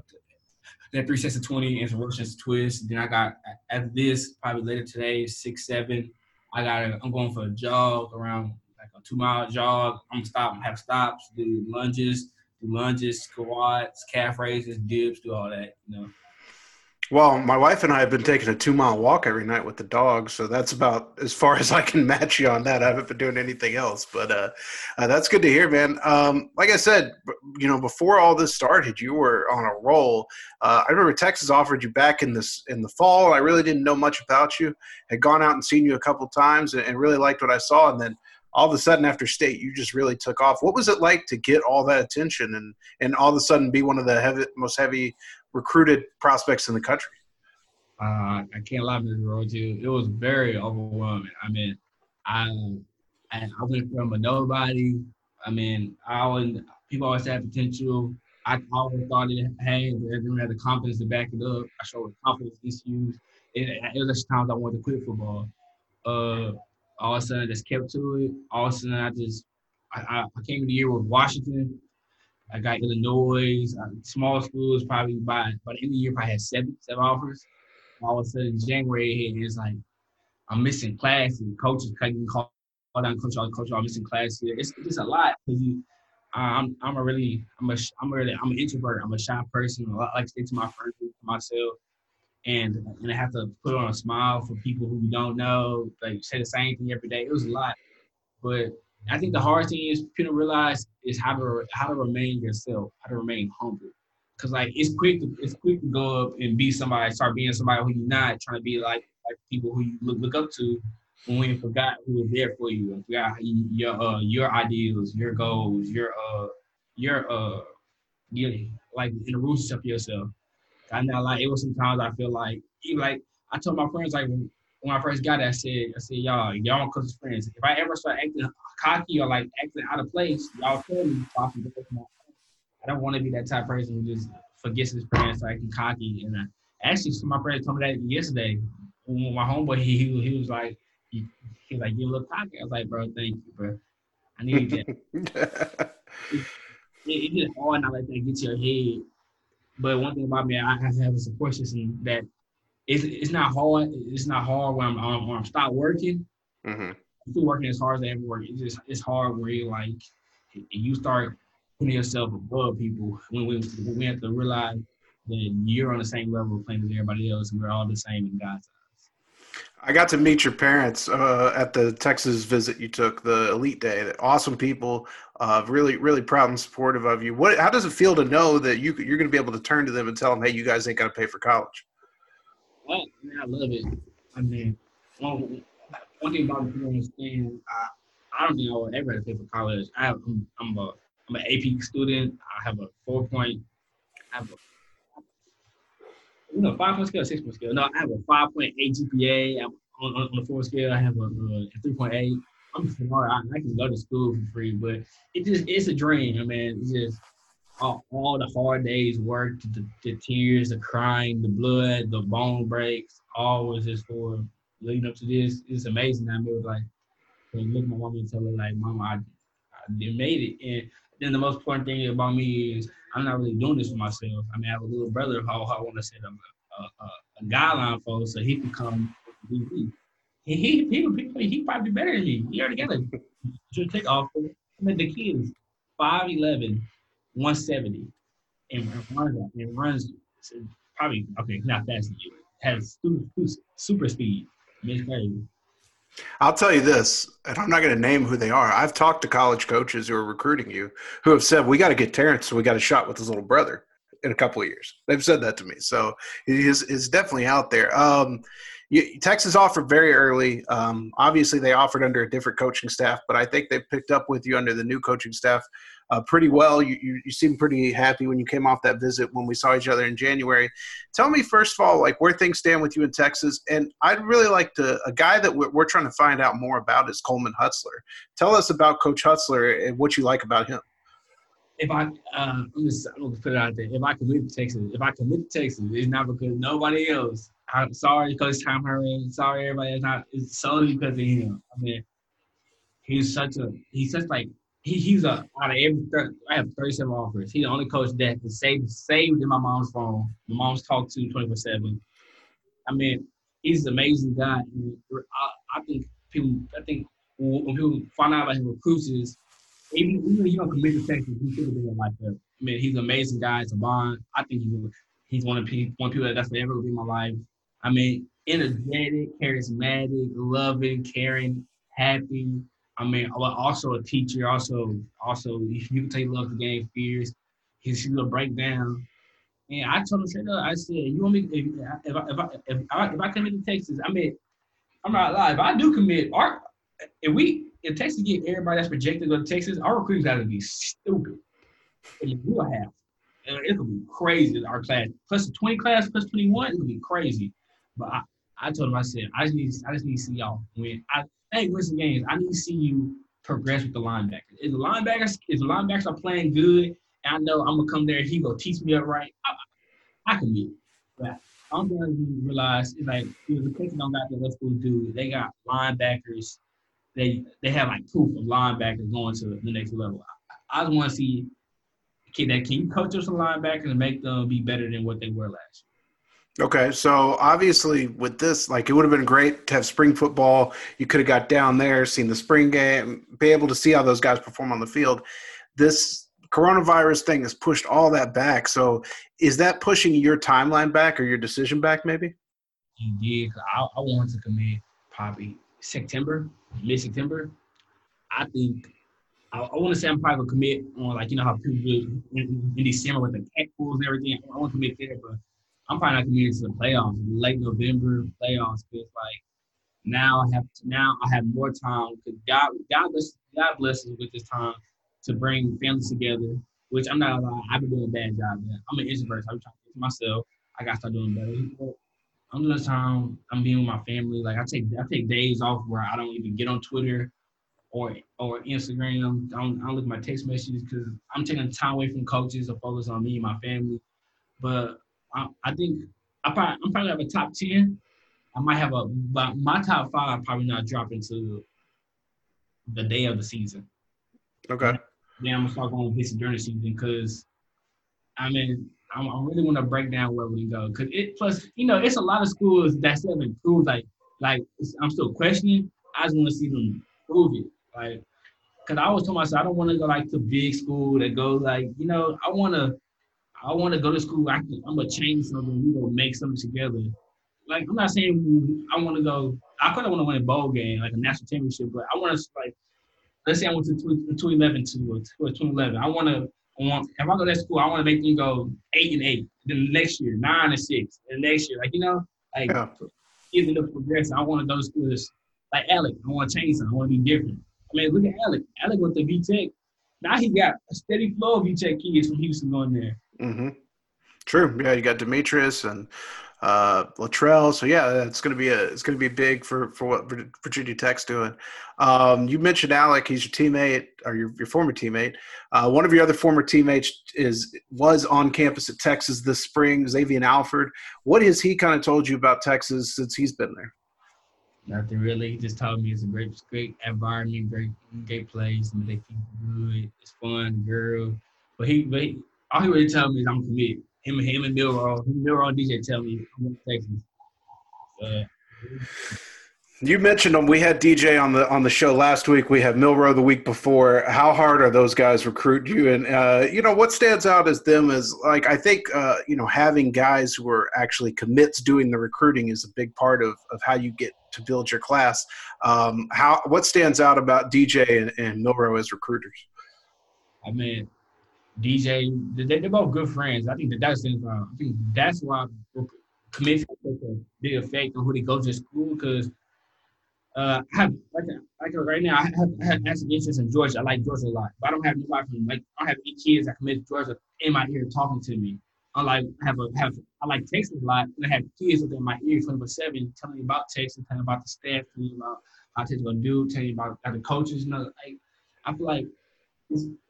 then three sets of 20 and some Russian twists. Then I got, at this, probably later today, six, seven, I got, a, I'm going for a jog around like a two mile jog. I'm gonna stop, have stops, do lunges, do lunges, squats, calf raises, dips, do all that, you know. Well, my wife and I have been taking a two mile walk every night with the dog, so that's about as far as I can match you on that. I haven't been doing anything else, but uh, uh, that's good to hear, man. Um, like I said, you know, before all this started, you were on a roll. Uh, I remember Texas offered you back in this in the fall. I really didn't know much about you. Had gone out and seen you a couple times, and, and really liked what I saw, and then all of a sudden after state you just really took off what was it like to get all that attention and and all of a sudden be one of the heavy, most heavy recruited prospects in the country? Uh, I can't lie, Mr. Roger. It was very overwhelming. I mean, I I went from a nobody. I mean, I always people always had potential. I always thought it, hey, they didn't the confidence to back it up. I showed confidence issues. It, it was just times I wanted to quit football. Uh, all of a sudden, I just kept to it. All of a sudden, I just I, I came to the year with Washington. I got Illinois, uh, small schools. Probably by by the end of the year, I had seven seven offers. All of a sudden, January hit, and it's like I'm missing class and Coaches couldn't call down coach all coach all missing classes. It's it's a lot because you. I'm I'm a really I'm a I'm a really I'm an introvert. I'm a shy person. I like to stay to my friends, to myself, and and I have to put on a smile for people who don't know. Like say the same thing every day. It was a lot, but I think the hardest thing is people realize is how to how to remain yourself, how to remain humble. Cause like it's quick to it's quick to go up and be somebody, start being somebody who you're not, trying to be like like people who you look, look up to when you forgot who was there for you and forgot your uh your ideals, your goals, your uh your uh your like in the roots of yourself. I know like it was sometimes I feel like even like I told my friends like when, I first got it, I said I said y'all y'all close friends. If I ever start acting cocky or like acting out of place, y'all tell me so I can go my I don't want to be that type of person who just forgets his friends so I can cocky. And I, actually, some of my friends told me that yesterday. When my homeboy, he, he, he was like, he, he was like, you look cocky. I was like, bro, thank you, bro. I need that. it, it, it just hard not let that get to your head. But one thing about me, I have a support system that it's, it's not hard. It's not hard when I'm, um, when I'm stop working. Mm-hmm. I'm still working as hard as I ever work. It's just it's hard where you like you start putting yourself above people when we, when we have to realize that you're on the same level playing as everybody else and we're all the same in God's eyes. I got to meet your parents uh, at the Texas visit you took, the Elite Day. Awesome people, uh, really, really proud and supportive of you. What? How does it feel to know that you you're going to be able to turn to them and tell them, "Hey, you guys ain't got to pay for college"? Well, man, I love it. I mean, one, one thing about me understand, I, I don't think I will ever pay for college. I have, I'm, I'm a I'm an AP student. I have a four point. I have a you know five point scale, six point scale. No, I have a five point eight GPA. I'm on, on, the four scale. I have a, a three point eight. I'm smart. I, I, can go to school for free, but it just it's a dream. I mean, it's just all, all the hard days work, the, the tears, the crying, the blood, the bone breaks, all was just for leading up to this. It's amazing. I mean, it was like, look at my mom and tell her like, "Mama, I, I made it," and then the most important thing about me is I'm not really doing this for myself. I mean, I have a little brother who I want to set up a, a, a, guideline for so he can come. He, he, he, he, he probably better than me. He already got a should take off. I mean, the kids, is 5'11, 170, and runs, and runs probably, okay, not fast as you, has super, speed. It's. I'll tell you this, and I'm not going to name who they are. I've talked to college coaches who are recruiting you who have said, we got to get Terrence so we got a shot with his little brother in a couple of years. They've said that to me. So it is, is definitely out there. Um, you, Texas offered very early. Um, obviously, they offered under a different coaching staff, but I think they've picked up with you under the new coaching staff uh, pretty well. You, you, you seemed pretty happy when you came off that visit when we saw each other in January. Tell me first of all, like where things stand with you in Texas, and I'd really like to a guy that we're, we're trying to find out more about is Coleman Hutzler. Tell us about Coach Hutzler and what you like about him. If I, uh, I'm just, I'm gonna put it out there. If I commit to Texas, if I commit to Texas, it's not because nobody else. I'm sorry, Coach Tom Herman. Sorry, everybody. It's not. It's solely because of him. I mean, he's such a. He's such like he, he's a out of every I have 37 offers. He's the only coach that is saved saved in my mom's phone. My mom's talked to 24 seven. I mean, he's an amazing guy. I, I, think people. I think when people find out about his recruits, is even even you don't commit to Texas, he should have been like that. I mean, he's an amazing guy. It's a bond. I think he's he's one of people one of people that's ever be in my life. I mean, energetic, charismatic, loving, caring, happy I mean, also a teacher, also also you can tell he loves the game fierce. He's a breakdown. And I told him straight up, I said, "You want me if if I if I if I, if I commit to Texas, I mean, I'm not lying. If I do commit, our if we if Texas get everybody that's projected to go to Texas, our recruiting got to be stupid. And we'll have. And uh, it could be crazy. Our class plus the 20 class plus 21, it could be crazy. But I, I told him, I said, I just need I just need to see y'all. Mean, I hey, win some games. I need to see you progress with the linebackers. If the linebackers, if the linebackers are playing good, and I know I'm gonna come there, he gonna teach me up right. I, I can be. But I'm gonna realize is like the Texans don't got the let's go do. They got linebackers. They they have like proof of linebackers going to the next level. I, I just want to see can that can you coach us some linebackers and make them be better than what they were last year. Okay, so obviously with this, like it would have been great to have spring football. You could have got down there, seen the spring game, be able to see how those guys perform on the field. This coronavirus thing has pushed all that back. So is that pushing your timeline back or your decision back maybe? Yeah, I, I want to commit probably September, mid September. I think I, I want to say I'm probably gonna commit on like you know how people do in, in December with the cat pools and everything. I want to commit there, but I'm probably not committed to the playoffs, late November playoffs. Cause like now I have now I have more time because God God bless God blesses with this time to bring families together. Which I'm not lie, I've been doing a bad job. There. I'm an introvert. I'm trying to to myself. I got to start doing better. I'm doing time. I'm being with my family. Like I take I take days off where I don't even get on Twitter or or Instagram. I don't, I don't look at my text messages because I'm taking time away from coaches to focus on me and my family. But I, I think I probably I'm probably have a top ten. I might have a but my top five probably not drop into the day of the season. Okay. Then I'm gonna start going with this during the season because I mean I'm, I really want to break down where we go because it plus you know it's a lot of schools that still have improved like like I'm still questioning. I just want to see them prove it. Like, cause I always told myself I don't want to go like to big school that goes like, you know, I want to, I want to go to school. I can, I'm gonna change something. We gonna make something together. Like, I'm not saying I want to go. I could have want to win a bowl game, like a national championship, but I want to like, let's say I went to 2011 to 2011. I want to. Want, if I go to that school, I want to make them go eight and eight. Then next year, nine and six. And next year, like you know, like yeah. even the progression. I want to go to schools like Alec. I want to change something. I want to be different. I mean, look at Alec. Alec went to VTech. Now he got a steady flow of VTech kids from Houston going there. Mm-hmm. True. Yeah, you got Demetrius and uh, Latrell. So yeah, it's going to be a it's going to be big for for what Virginia Tech's doing. Um, you mentioned Alec; he's your teammate or your, your former teammate. Uh, one of your other former teammates is was on campus at Texas this spring, Xavier Alford. What has he kind of told you about Texas since he's been there? Nothing really. He just told me it's a great, great environment, great, great place. And they feel good. It's fun, girl. But he, but he, all he really told me is I'm committed. Him, him and Milroe, him, and DJ tell me I'm to Texas. Uh, you mentioned them. We had DJ on the on the show last week. We had Milroe the week before. How hard are those guys recruit you? And uh, you know what stands out as them is like I think uh, you know having guys who are actually commits doing the recruiting is a big part of of how you get to build your class. Um, how what stands out about DJ and, and Milroe as recruiters? I mean, DJ, they, are both good friends. I think that that's uh, I think that's why commits take a big effect on who they go to school because uh, I have like like right now I have, I have actually interest in Georgia. I like Georgia a lot, but I don't have nobody from like I don't have any kids that commit to Georgia in my ear talking to me. I like have a have I like Texas a lot, and I have kids within my ear 24 seven telling me about Texas, telling me about the staff, telling me about how Texas gonna do, telling me about the coaches. You know, like, I feel like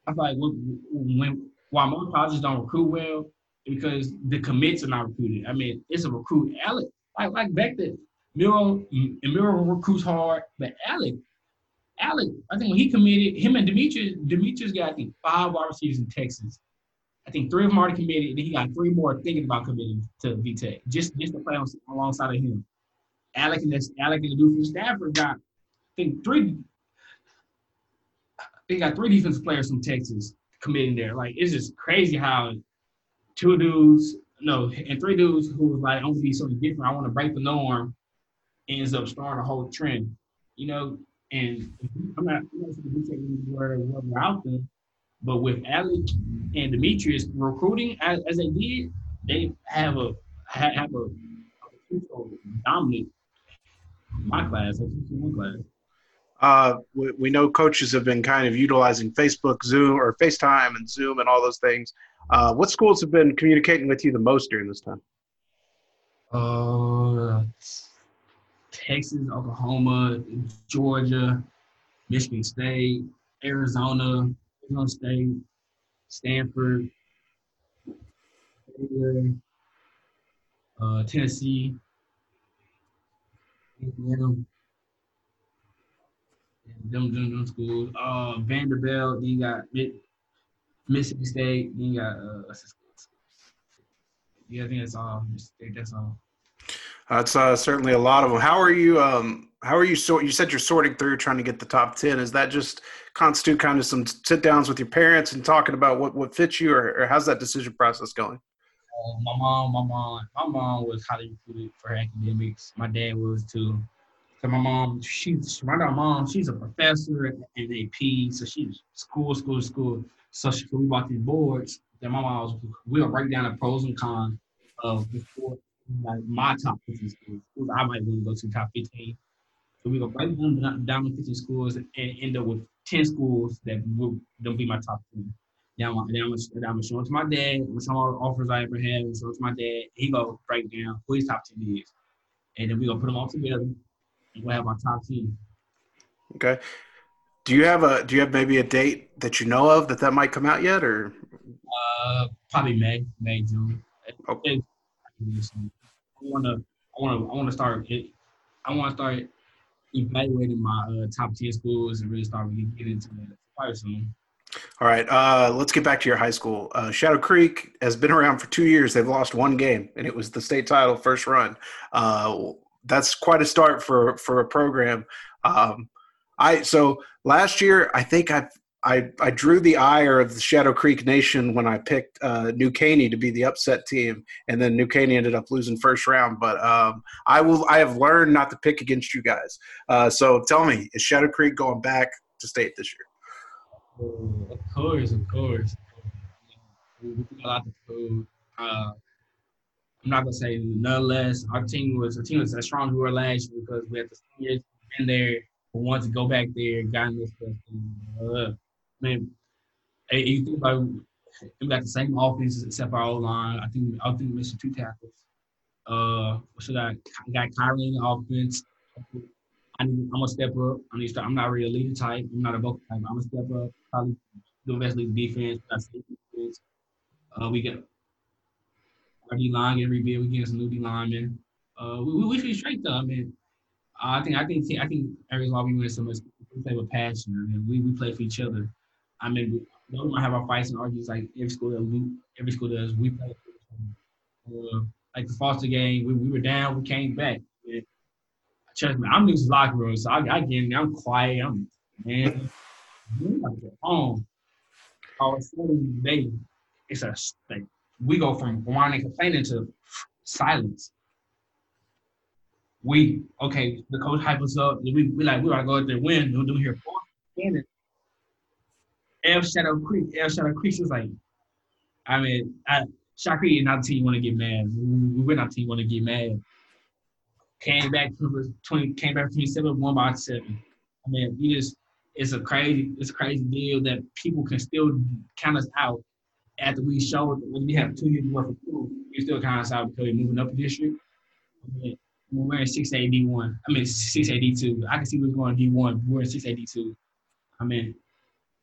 I feel like when, while most colleges don't recruit well because the commits are not recruited. I mean, it's a recruit. Alec, like like back then, Miro Miro recruits hard, but Alec, Alec, I think when he committed, him and Demetrius, Demetrius got I think five wide receivers in Texas. I think three of them already committed, and he got three more thinking about committing to VTech, just just to play on, alongside of him. Alec and this Alec and the dude from Stafford got, I think three. They got three defensive players from Texas committing there. Like it's just crazy how two dudes, no, and three dudes who was like, I'm gonna be something different. I want to break the norm ends up starting a whole trend, you know. And I'm not, I'm not saying where we're out there, but with Alec and Demetrius recruiting as, as they did, they have a have a, a dominant my class, one class. Uh, we, we, know coaches have been kind of utilizing Facebook, Zoom, or FaceTime and Zoom and all those things. Uh, what schools have been communicating with you the most during this time? Uh, Texas, Oklahoma, Georgia, Michigan State, Arizona, Arizona State, Stanford, uh, Tennessee, them, them, them, them schools. Uh, Vanderbilt, then you got Mississippi State, then you got uh, yeah, I think that's all. That's all. That's uh, certainly a lot of them. How are you? Um, how are you? So you said you're sorting through, trying to get the top ten. Is that just constitute kind of some sit downs with your parents and talking about what what fits you, or, or how's that decision process going? Uh, my mom, my mom, my mom was highly recruited for academics. My dad was too. So my mom, she's my mom, she's a professor in AP, so she's school, school, school. So she, we bought these boards. Then my mom was, we'll break down the pros and cons of four, like my top 15 schools, schools I might want to go to top 15. So we go break down, down the 15 schools and end up with 10 schools that will don't be my top 10. Then I'm, then I'm, then I'm showing to my dad, the offers I ever had, and show it to my dad. He go break down who his top 10 is. And then we gonna put them all together we'll have our top team. Okay. Do you have a do you have maybe a date that you know of that that might come out yet or? Uh, probably May, May, June. Okay. I wanna, I wanna, I wanna start. I wanna start evaluating my uh, top ten schools and really start really getting into that quite soon. All right, uh, let's get back to your high school. Uh, Shadow Creek has been around for two years. They've lost one game, and it was the state title first run. Uh, that's quite a start for for a program. Um, I so last year I think I I I drew the ire of the Shadow Creek Nation when I picked uh, New Caney to be the upset team, and then New Caney ended up losing first round. But um, I will I have learned not to pick against you guys. Uh, so tell me, is Shadow Creek going back to state this year? of course, of course. We, we a lot of food. Uh, I'm not gonna say none less. Our team was a team was as strong as we were last year because we had the seniors been there, but wanted to go back there, gotten this stuff. Uh, man, you think about we got the same offense except our line. I think I think we missed two tackles. Uh, so I got Kyrie in the offense. I need, I'm gonna step up. I need to start, I'm not really a leader type. I'm not a vocal type. I'm gonna step up. Probably do best league defense. That's defense. Uh, we get our D line get rebuilt. We get some new D linemen. Uh, we, we feel straight though. I mean, uh, I think I think I think every why we win so much. We play with passion. I mean, we, we play for each other. I mean, we don't have our fights and arguments like every school does. We, every school does. We play. Uh, like the Foster game, we, we were down, we came back. Trust me, I'm used to locker room, so I, I get in, I'm quiet, I'm man. I'm like home. All of a sudden, they, it's a like we go from whining complaining to silence. We okay, the coach hype us up. We we like we gotta go out there win. We'll do here four. El Shadow Creek, El Shadow Creek is like, I mean, I, Creek not the team want to get mad. We, we're not team want to get mad. Came back from twenty, came back from twenty seven, one by seven. I mean, we just it's a crazy, it's a crazy deal that people can still count us out after we showed when we have two years worth of proof, we still kind of saw we're moving up the district. we're in six A D one. I mean six A D two. I can see we're going D one. We're in six A D two. I mean,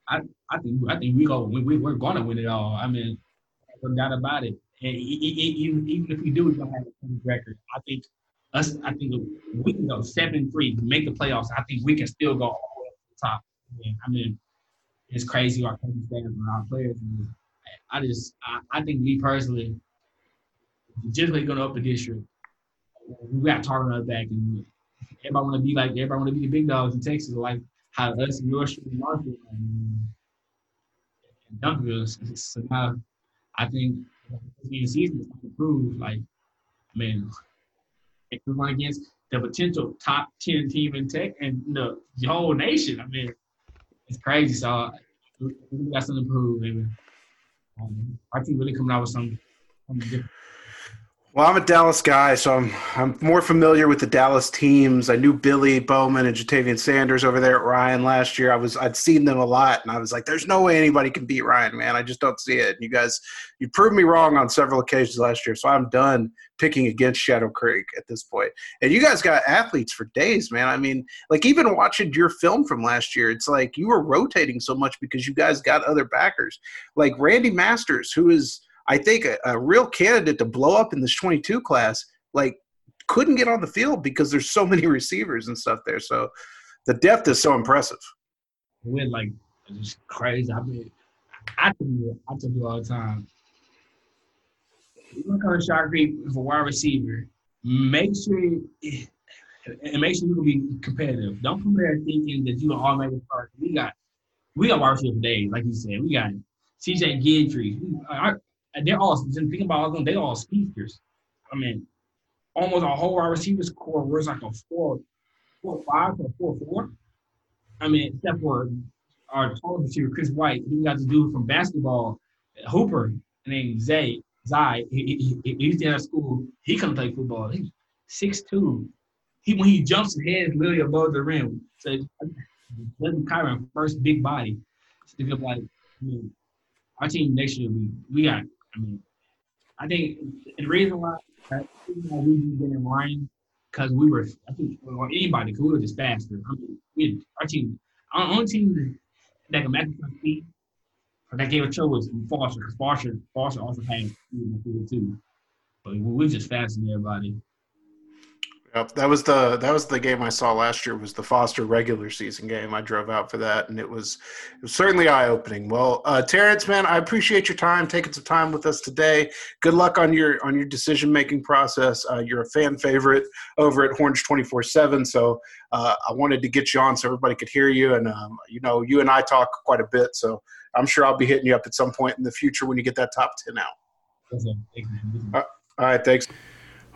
I I think I think we go we, we we're gonna win it all. I mean, no doubt about it. And even even if we do, we're gonna have a record. I think us. I think we can go seven three, make the playoffs. I think we can still go all the to top. I mean, it's crazy our coaching staff and our players. I just I, I think me personally, just going up the district, we got target back, and everybody want to be like everybody want to be the big dogs in Texas, like how us in North Street Market and, and Duncanville. So now I think the season is to prove like, man, if we run against the potential top ten team in Tech and the, the whole nation, I mean, it's crazy. So we got something to prove, maybe. Um, I think really coming out with some, something different. Well, I'm a Dallas guy, so I'm I'm more familiar with the Dallas teams. I knew Billy Bowman and Ja'Tavion Sanders over there at Ryan last year. I was I'd seen them a lot, and I was like, "There's no way anybody can beat Ryan, man. I just don't see it." And you guys, you proved me wrong on several occasions last year, so I'm done picking against Shadow Creek at this point. And you guys got athletes for days, man. I mean, like even watching your film from last year, it's like you were rotating so much because you guys got other backers, like Randy Masters, who is I think a, a real candidate to blow up in this 22 class, like couldn't get on the field because there's so many receivers and stuff there. So the depth is so impressive. We're like just crazy. I mean, I tell you, I tell you all the time. Going to creep for wide receiver. Make sure and make sure you can be competitive. Don't come there thinking that you are all automatic start. We got we got wide receiver days, like you said. We got CJ Gidry. Our, they're all thinking about them, they're all speedsters. I mean, almost our whole wide receivers core was like a four four five or four four. I mean, except for our tall receiver Chris White, we got to do from basketball. Hooper named Zay Zay, He, he, he used school. He couldn't play football. He's six two. He when he jumps, his head is literally above the rim. So Leslie Kyron, first big body. Up like I mean, our team next year we we got. I mean, I think the reason why, the reason why we didn't Ryan because we were, I think, or anybody, because we were just faster. I mean, we, our team, our only team that can match our speed, that gave a trouble was Foster, because Foster, Foster also had speed too. But we were just faster than everybody. Yep, that was the that was the game I saw last year. Was the Foster regular season game? I drove out for that, and it was it was certainly eye opening. Well, uh, Terrence, man, I appreciate your time, taking some time with us today. Good luck on your on your decision making process. Uh, you're a fan favorite over at Horns twenty four seven, so uh, I wanted to get you on so everybody could hear you. And um, you know, you and I talk quite a bit, so I'm sure I'll be hitting you up at some point in the future when you get that top ten out. All right, thanks.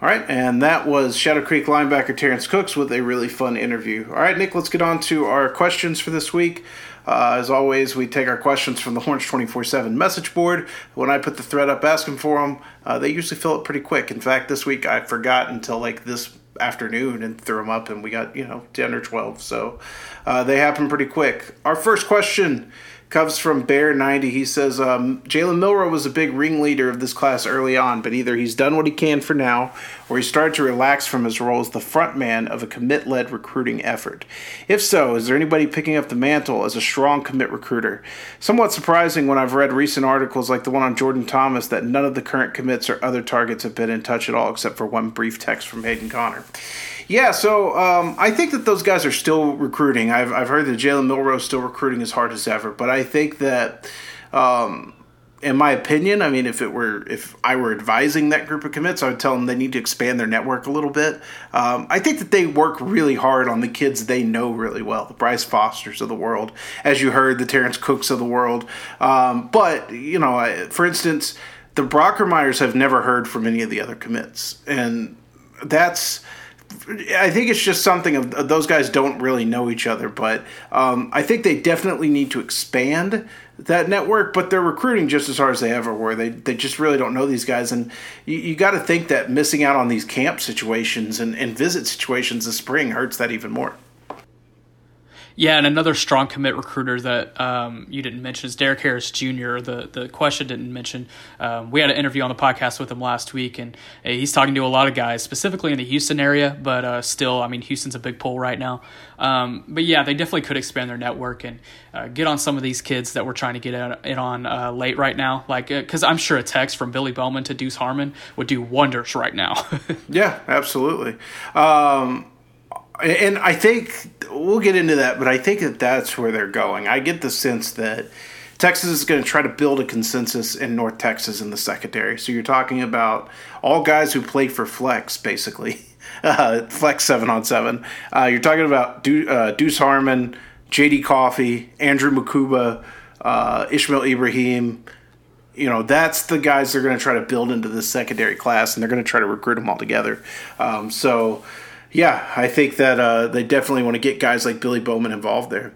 All right, and that was Shadow Creek linebacker Terrence Cooks with a really fun interview. All right, Nick, let's get on to our questions for this week. Uh, as always, we take our questions from the Horns 24 7 message board. When I put the thread up asking for them, uh, they usually fill it pretty quick. In fact, this week I forgot until like this afternoon and threw them up, and we got, you know, 10 or 12. So uh, they happen pretty quick. Our first question comes from Bear ninety. He says um, Jalen Milroe was a big ringleader of this class early on, but either he's done what he can for now, or he started to relax from his role as the front man of a commit-led recruiting effort. If so, is there anybody picking up the mantle as a strong commit recruiter? Somewhat surprising when I've read recent articles like the one on Jordan Thomas that none of the current commits or other targets have been in touch at all, except for one brief text from Hayden Conner. Yeah, so um, I think that those guys are still recruiting. I've, I've heard that Jalen Milroe is still recruiting as hard as ever, but I think that, um, in my opinion, I mean, if it were if I were advising that group of commits, I would tell them they need to expand their network a little bit. Um, I think that they work really hard on the kids they know really well, the Bryce Fosters of the world, as you heard, the Terrence Cooks of the world. Um, but you know, for instance, the Brockermeyers have never heard from any of the other commits, and that's I think it's just something of those guys don't really know each other, but um, I think they definitely need to expand that network. But they're recruiting just as hard as they ever were. They they just really don't know these guys, and you, you got to think that missing out on these camp situations and, and visit situations this spring hurts that even more. Yeah, and another strong commit recruiter that um, you didn't mention is Derrick Harris Jr. The the question didn't mention. Um, we had an interview on the podcast with him last week, and he's talking to a lot of guys, specifically in the Houston area. But uh, still, I mean, Houston's a big pull right now. Um, but yeah, they definitely could expand their network and uh, get on some of these kids that we're trying to get in on uh, late right now. Like, because uh, I'm sure a text from Billy Bowman to Deuce Harmon would do wonders right now. yeah, absolutely. Um, and I think we'll get into that, but I think that that's where they're going. I get the sense that Texas is going to try to build a consensus in North Texas in the secondary. So you're talking about all guys who play for flex, basically, uh, flex seven on seven. Uh, you're talking about De- uh, Deuce Harmon, J.D. Coffey, Andrew Mukuba, uh, Ishmael Ibraheem. You know, that's the guys they're going to try to build into this secondary class, and they're going to try to recruit them all together. Um, so yeah, I think that uh, they definitely want to get guys like Billy Bowman involved there.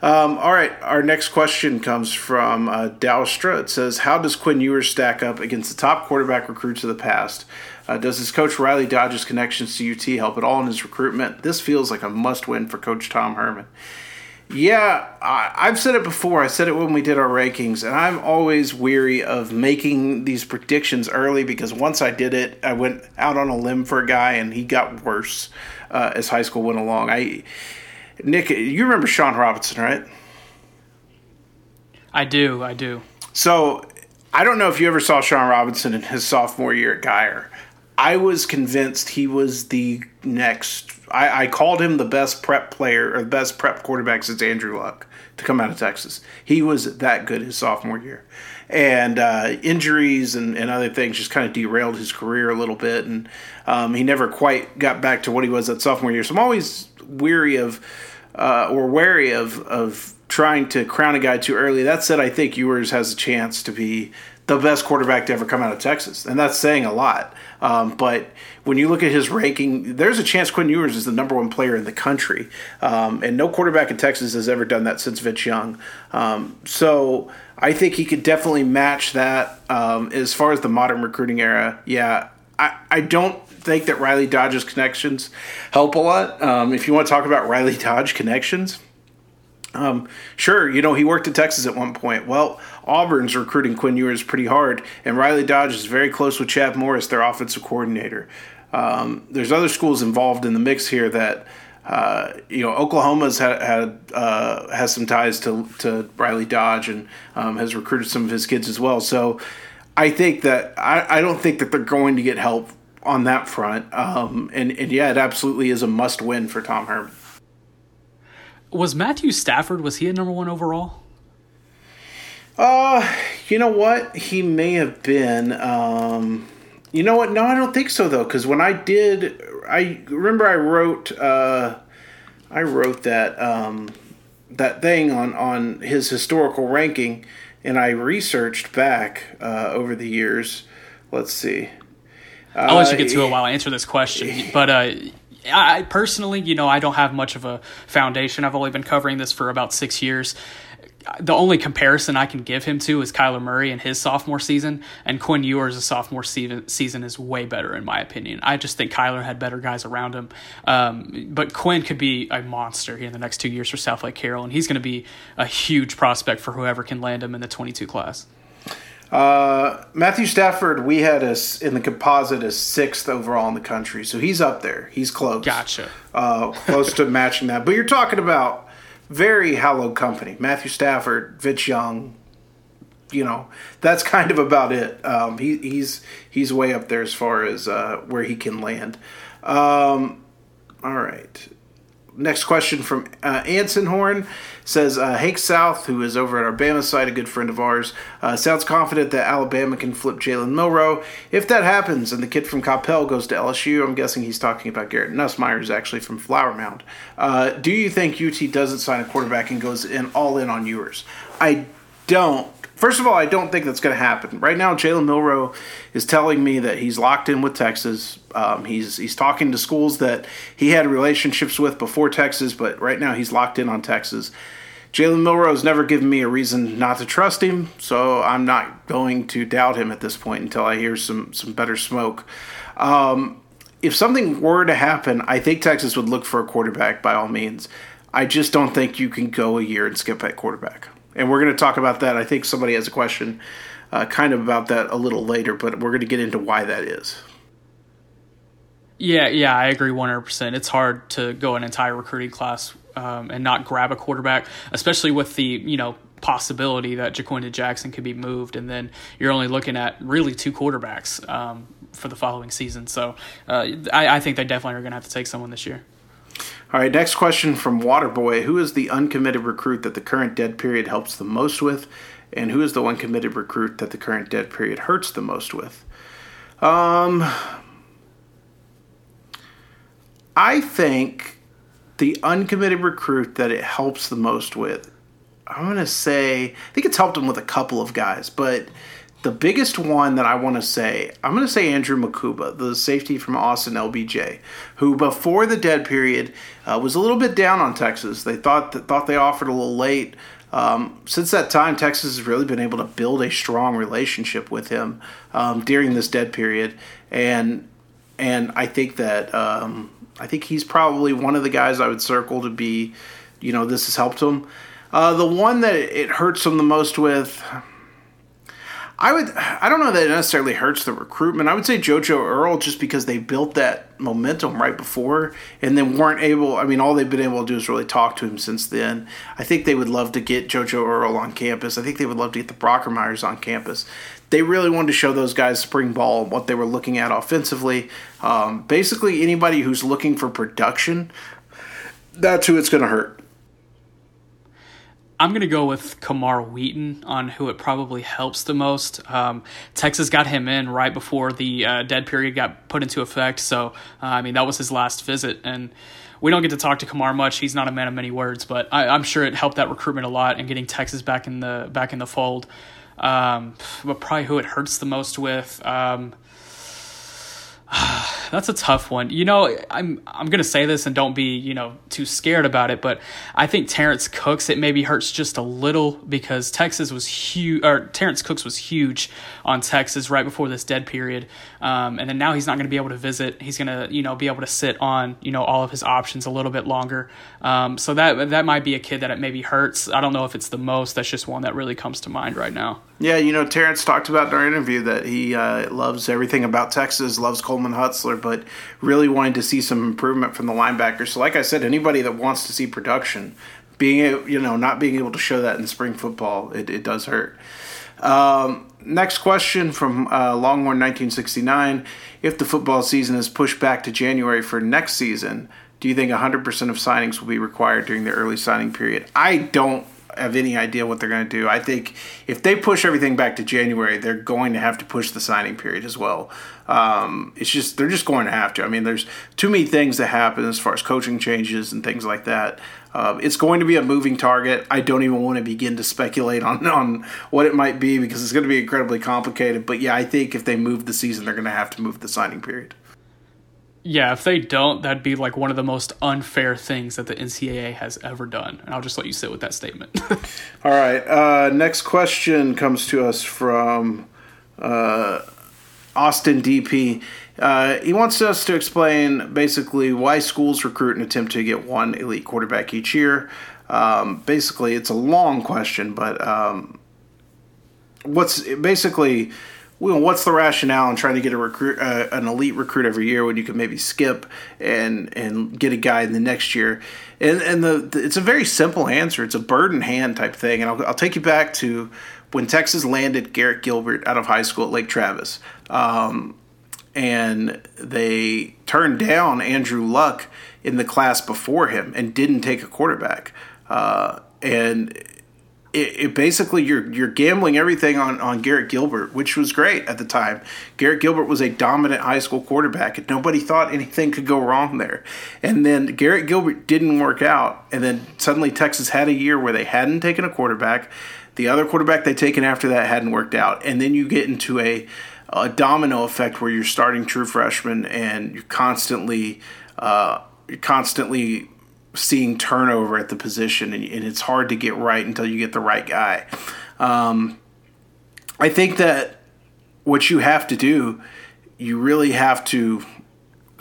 Um, all right, our next question comes from uh, Dalstra. It says, "How does Quinn Ewers stack up against the top quarterback recruits of the past? Uh, does his coach Riley Dodge's connections to UT help at all in his recruitment? This feels like a must-win for Coach Tom Herman." Yeah, I, have said it before. I said it when we did our rankings, and I'm always weary of making these predictions early because once I did it, I went out on a limb for a guy, and he got worse uh, as high school went along. I, Nick, you remember Shawn Robinson, right? I do. I do. So I don't know if you ever saw Shawn Robinson in his sophomore year at Guyer. I was convinced he was the next. I, I, called him the best prep player or the best prep quarterback since Andrew Luck to come out of Texas. He was that good his sophomore year. And uh, injuries and, and other things just kind of derailed his career a little bit. And um, he never quite got back to what he was that sophomore year. So I'm always weary of uh, or wary of, of trying to crown a guy too early. That said, I think Ewers has a chance to be the best quarterback to ever come out of Texas, and that's saying a lot. Um, but when you look at his ranking, there's a chance Quinn Ewers is the number one player in the country, um, and no quarterback in Texas has ever done that since Vince Young. Um, so I think he could definitely match that. Um, as far as the modern recruiting era, yeah, I, I don't think that Riley Dodge's connections help a lot. Um, if you want to talk about Riley Dodge connections. Um, sure, you know, he worked at Texas at one point. Well, Auburn's recruiting Quinn Ewers pretty hard, and Riley Dodge is very close with Chad Morris, their offensive coordinator. Um, there's other schools involved in the mix here that, uh, you know, Oklahoma's had, had uh, has some ties to, to Riley Dodge and um, has recruited some of his kids as well. So I think that I, I don't think that they're going to get help on that front. Um, and, and yeah, it absolutely is a must win for Tom Herman. Was Matthew Stafford was he a number one overall? Uh, you know what? He may have been. Um, you know what? No, I don't think so though. Because when I did, I remember I wrote. Uh, I wrote that um, that thing on on his historical ranking, and I researched back uh, over the years. Let's see. I'll let you get to it while I answer this question. But uh, I personally, you know, I don't have much of a foundation. I've only been covering this for about six years. The only comparison I can give him to is Kyler Murray in his sophomore season, and Quinn Ewers' sophomore season, season is way better in my opinion. I just think Kyler had better guys around him, um, but Quinn could be a monster here in the next two years for Southlake Carroll, and he's going to be a huge prospect for whoever can land him in the 22 class. Uh, Matthew Stafford, we had us in the composite as sixth overall in the country, so he's up there. He's close. Gotcha. Uh, close to matching that. But you're talking about very hallowed company. Matthew Stafford, Vince Young. You know, that's kind of about it. Um, he, he's he's way up there as far as uh, where he can land. Um, all right. Next question from uh, Anson Horn says uh, Hank South, who is over at our Bama side, a good friend of ours, uh, sounds confident that Alabama can flip Jalen Milroe. If that happens and the kid from Coppell goes to LSU, I'm guessing he's talking about Garrett Nussmeier, who's actually from Flower Mound. Uh, do you think UT doesn't sign a quarterback and goes in all in on Ewers? I don't. First of all, I don't think that's going to happen. Right now, Jalen Milroe is telling me that he's locked in with Texas. Um, he's he's talking to schools that he had relationships with before Texas, but right now he's locked in on Texas. Jalen has never given me a reason not to trust him, so I'm not going to doubt him at this point until I hear some some better smoke. Um, if something were to happen, I think Texas would look for a quarterback by all means. I just don't think you can go a year and skip at quarterback and we're going to talk about that. I think somebody has a question, uh, kind of about that a little later, but we're going to get into why that is. Yeah, yeah, I agree 100%. It's hard to go an entire recruiting class um, and not grab a quarterback, especially with the, you know, possibility that Ja'Quinden Jackson could be moved, and then you're only looking at really two quarterbacks um, for the following season. So uh, I, I think they definitely are going to have to take someone this year. All right, next question from Waterboy. Who is the uncommitted recruit that the current dead period helps the most with? And who is the one committed recruit that the current dead period hurts the most with? Um, I think the uncommitted recruit that it helps the most with, I'm going to say, I think it's helped him with a couple of guys, but the biggest one that I want to say, I'm going to say Andrew Mukuba, the safety from Austin LBJ, who before the dead period uh, was a little bit down on Texas. They thought that, thought they offered a little late. Um, since that time, Texas has really been able to build a strong relationship with him um, during this dead period, and and I think that um, I think he's probably one of the guys I would circle to be, you know, this has helped him. Uh, the one that it hurts him the most with, I would I don't know that it necessarily hurts the recruitment. I would say JoJo Earle just because they built that momentum right before and then weren't able I mean all they've been able to do is really talk to him since then. I think they would love to get JoJo Earle on campus. I think they would love to get the Brockermeyers on campus. They really wanted to show those guys spring ball what they were looking at offensively. Um, basically anybody who's looking for production, that's who it's going to hurt. I'm going to go with Camar Wheaton on who it probably helps the most. Um, Texas got him in right before the uh, dead period got put into effect. So, uh, I mean, that was his last visit. And we don't get to talk to Camar much. He's not a man of many words, but I, am sure it helped that recruitment a lot and getting Texas back in the back in the fold. Um, but probably who it hurts the most with. Um, That's a tough one. You know, I'm I'm gonna say this and don't be you know too scared about it, but I think Terrence Cooks it maybe hurts just a little because Texas was huge, or Terrence Cooks was huge on Texas right before this dead period, um, and then now he's not to be able to visit. He's gonna you know be able to sit on you know all of his options a little bit longer. Um, so that that might be a kid that it maybe hurts. I don't know if it's the most. That's just one that really comes to mind right now. Yeah, you know, Terrence talked about in our interview that he uh, loves everything about Texas, loves Coleman Hutzler, but really wanted to see some improvement from the linebackers. So, like I said, anybody that wants to see production, being you know not being able to show that in spring football, it, it does hurt. Um, next question from uh, Longhorn 1969: If the football season is pushed back to January for next season, do you think 100% of signings will be required during the early signing period? I don't have any idea what they're going to do. I think if they push everything back to January, they're going to have to push the signing period as well. Um, it's just they're just going to have to. I mean, there's too many things that happen as far as coaching changes and things like that. Uh, it's going to be a moving target. I don't even want to begin to speculate on on what it might be because it's going to be incredibly complicated. But yeah, I think if they move the season, they're going to have to move the signing period. Yeah, if they don't, that'd be like one of the most unfair things that the NCAA has ever done. And I'll just let you sit with that statement. All right. Uh, next question comes to us from uh, Austin DP. Uh, he wants us to explain basically why schools recruit and attempt to get one elite quarterback each year. Um, basically, it's a long question, but um, what's basically what's the rationale in trying to get a recruit, uh, an elite recruit every year when you could maybe skip and and get a guy in the next year? And and the, the it's a very simple answer. It's a bird in hand type thing. And I'll, I'll take you back to when Texas landed Garrett Gilbert out of high school at Lake Travis, um, and they turned down Andrew Luck in the class before him and didn't take a quarterback. Uh, and it, it, basically you're you're gambling everything on, on Garrett Gilbert, which was great at the time. Garrett Gilbert was a dominant high school quarterback, and nobody thought anything could go wrong there. And then Garrett Gilbert didn't work out, and then suddenly Texas had a year where they hadn't taken a quarterback. The other quarterback they'd taken after that hadn't worked out, and then you get into a a domino effect where you're starting true freshmen and you're constantly uh, you're constantly seeing turnover at the position, and, and, it's hard to get right until you get the right guy. Um, I think that what you have to do, you really have to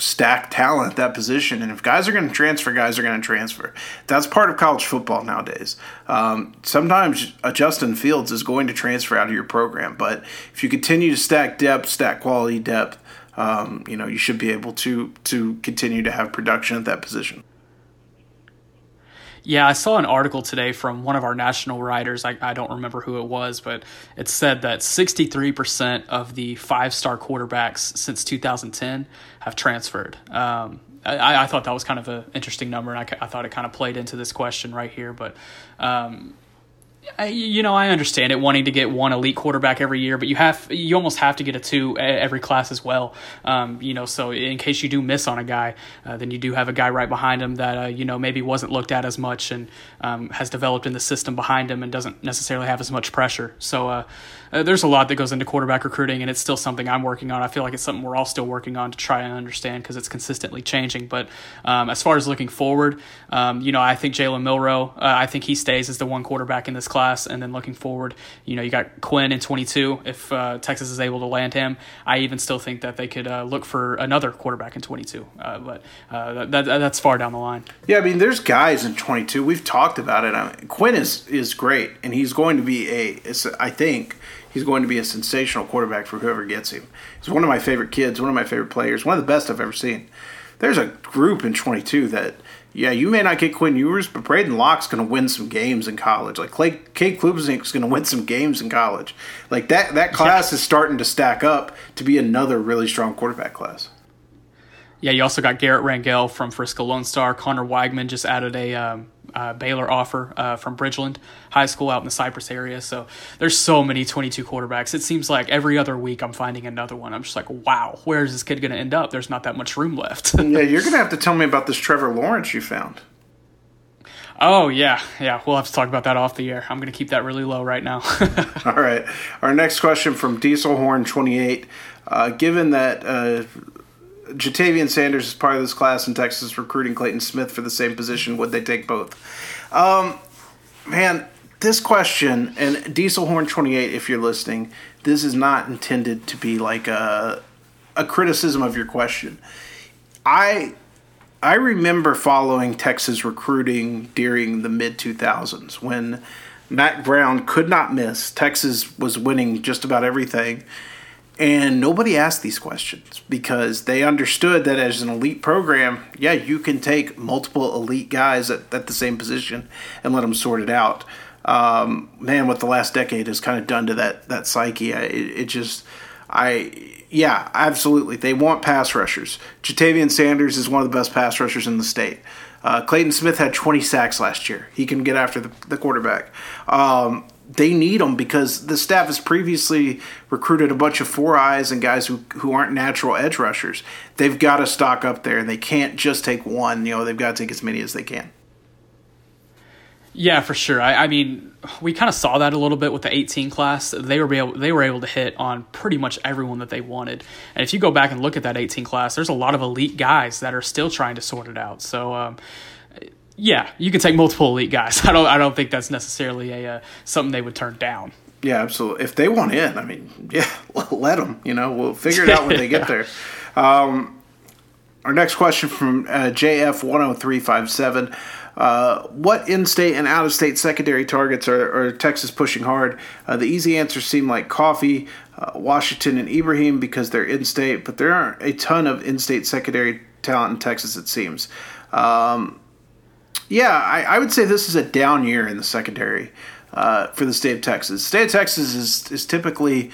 stack talent at that position. And if guys are going to transfer, guys are going to transfer. That's part of college football nowadays. Um, sometimes a Justin Fields is going to transfer out of your program, but if you continue to stack depth, stack quality depth, um, you know you should be able to to continue to have production at that position. Yeah, I saw an article today from one of our national writers. I, I don't remember who it was, but it said that 63% of the five star quarterbacks since 2010 have transferred. Um, I, I, thought that was kind of an interesting number, and I, I, thought it kind of played into this question right here. But um, I, you know, I understand it wanting to get one elite quarterback every year, but you have you almost have to get a two every class as well. Um, you know, so in case you do miss on a guy, uh, then you do have a guy right behind him that uh, you know maybe wasn't looked at as much and um, has developed in the system behind him and doesn't necessarily have as much pressure. So uh, uh, there's a lot that goes into quarterback recruiting, and it's still something I'm working on. I feel like it's something we're all still working on to try and understand because it's consistently changing. But um, as far as looking forward, um, you know, I think Jalen Milroe, uh, I think he stays as the one quarterback in this class, and then looking forward, you know, you got Quinn in 22. If uh, Texas is able to land him, I even still think that they could uh, look for another quarterback in 22. Uh, but that, that, that's far down the line. Yeah, I mean, there's guys in 22. We've talked about it. I mean, Quinn is is great, and he's going to be a. I think he's going to be a sensational quarterback for whoever gets him. He's one of my favorite kids, one of my favorite players, one of the best I've ever seen. There's a group in 22 that, yeah, you may not get Quinn Ewers, but Braden Locke's going to win some games in college. Like Clay, Cade Klubnik's going to win some games in college. Like that, that class yeah. is starting to stack up to be another really strong quarterback class. Yeah, you also got Garrett Rangel from Frisco Lone Star. Conner Weigman just added a um, uh, Baylor offer uh, from Bridgeland High School out in the Cypress area. So there's so many 22 quarterbacks. It seems like every other week I'm finding another one. I'm just like, wow, where is this kid going to end up? There's not that much room left. yeah, you're going to have to tell me about this Trevor Lawrence you found. Oh yeah, yeah. We'll have to talk about that off the air. I'm going to keep that really low right now. All right. Our next question from Dieselhorn28. Uh, given that uh, Ja'Tavion Sanders is part of this class in Texas recruiting Clayton Smith for the same position, would they take both? Um, man, this question and Dieselhorn28, if you're listening, this is not intended to be like a a criticism of your question. I I remember following Texas recruiting during the mid 2000s when Mack Brown could not miss. Texas was winning just about everything. And nobody asked these questions because they understood that as an elite program, yeah, you can take multiple elite guys at, at the same position and let them sort it out. Um, man, what the last decade has kind of done to that that psyche, it, it just, I yeah, absolutely. They want pass rushers. Ja'Tavion Sanders is one of the best pass rushers in the state. Uh, Clayton Smith had 20 sacks last year. He can get after the, the quarterback. Um, they need them because the staff has previously recruited a bunch of four eyes and guys who, who aren't natural edge rushers. They've got to stock up there, and they can't just take one. You know, they've got to take as many as they can. Yeah, for sure. I, I mean, we kind of saw that a little bit with the 18 class. They were able they were able to hit on pretty much everyone that they wanted. And if you go back and look at that 18 class, there's a lot of elite guys that are still trying to sort it out. So. Um, yeah, you can take multiple elite guys. I don't. I don't think that's necessarily a uh, something they would turn down. Yeah, absolutely. If they want in, I mean, yeah, let them. You know, we'll figure it out when they get there. Um, our next question from uh, JF one zero three five seven. Uh, what in-state and out-of-state secondary targets are, are Texas pushing hard? Uh, the easy answers seem like Coffey, uh, Washington, and Ibraheem because they're in-state, but there aren't a ton of in-state secondary talent in Texas. It seems. Um, yeah, I, I, would say this is a down year in the secondary uh, for the state of Texas. State of Texas is is typically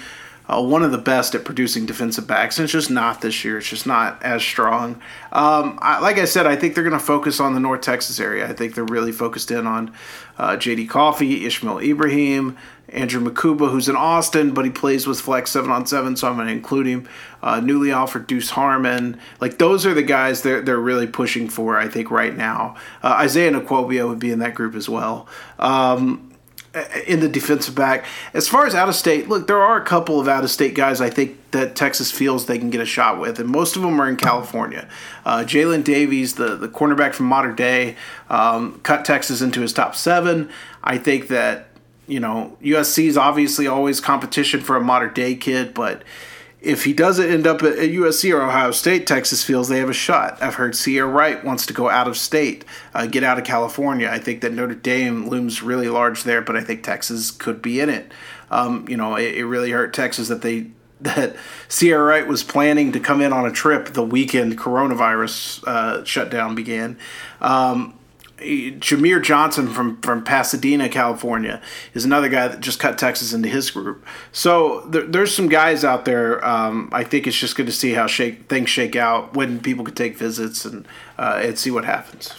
uh, one of the best at producing defensive backs, and it's just not this year. It's just not as strong. Um, I, like I said, I think they're going to focus on the North Texas area. I think they're really focused in on uh, J.D. Coffey, Ishmael Ibraheem, Andrew Mukuba, who's in Austin, but he plays with flex seven on seven, so I'm going to include him. Uh, newly offered Deuce Harmon, like those are the guys they're they're really pushing for. I think right now, uh, Isaiah Nwokobia would be in that group as well. Um, in the defensive back. As far as out of state, look, there are a couple of out of state guys I think that Texas feels they can get a shot with, and most of them are in California. Uh, Jalen Davies, the, the cornerback from Mater Dei, um, cut Texas into his top seven. I think that, you know, USC is obviously always competition for a Mater Dei kid, but if he doesn't end up at USC or Ohio State, Texas feels they have a shot. I've heard Ceyair Wright wants to go out of state, uh, get out of California. I think that Notre Dame looms really large there, but I think Texas could be in it. Um, you know, it, it, really hurt Texas that they that Ceyair Wright was planning to come in on a trip the weekend coronavirus uh, shutdown began. Um, Jameer Johnson from, from Pasadena, California, is another guy that just cut Texas into his group. So there, there's some guys out there. Um, I think it's just good to see how shake, things shake out when people could take visits and uh, and see what happens.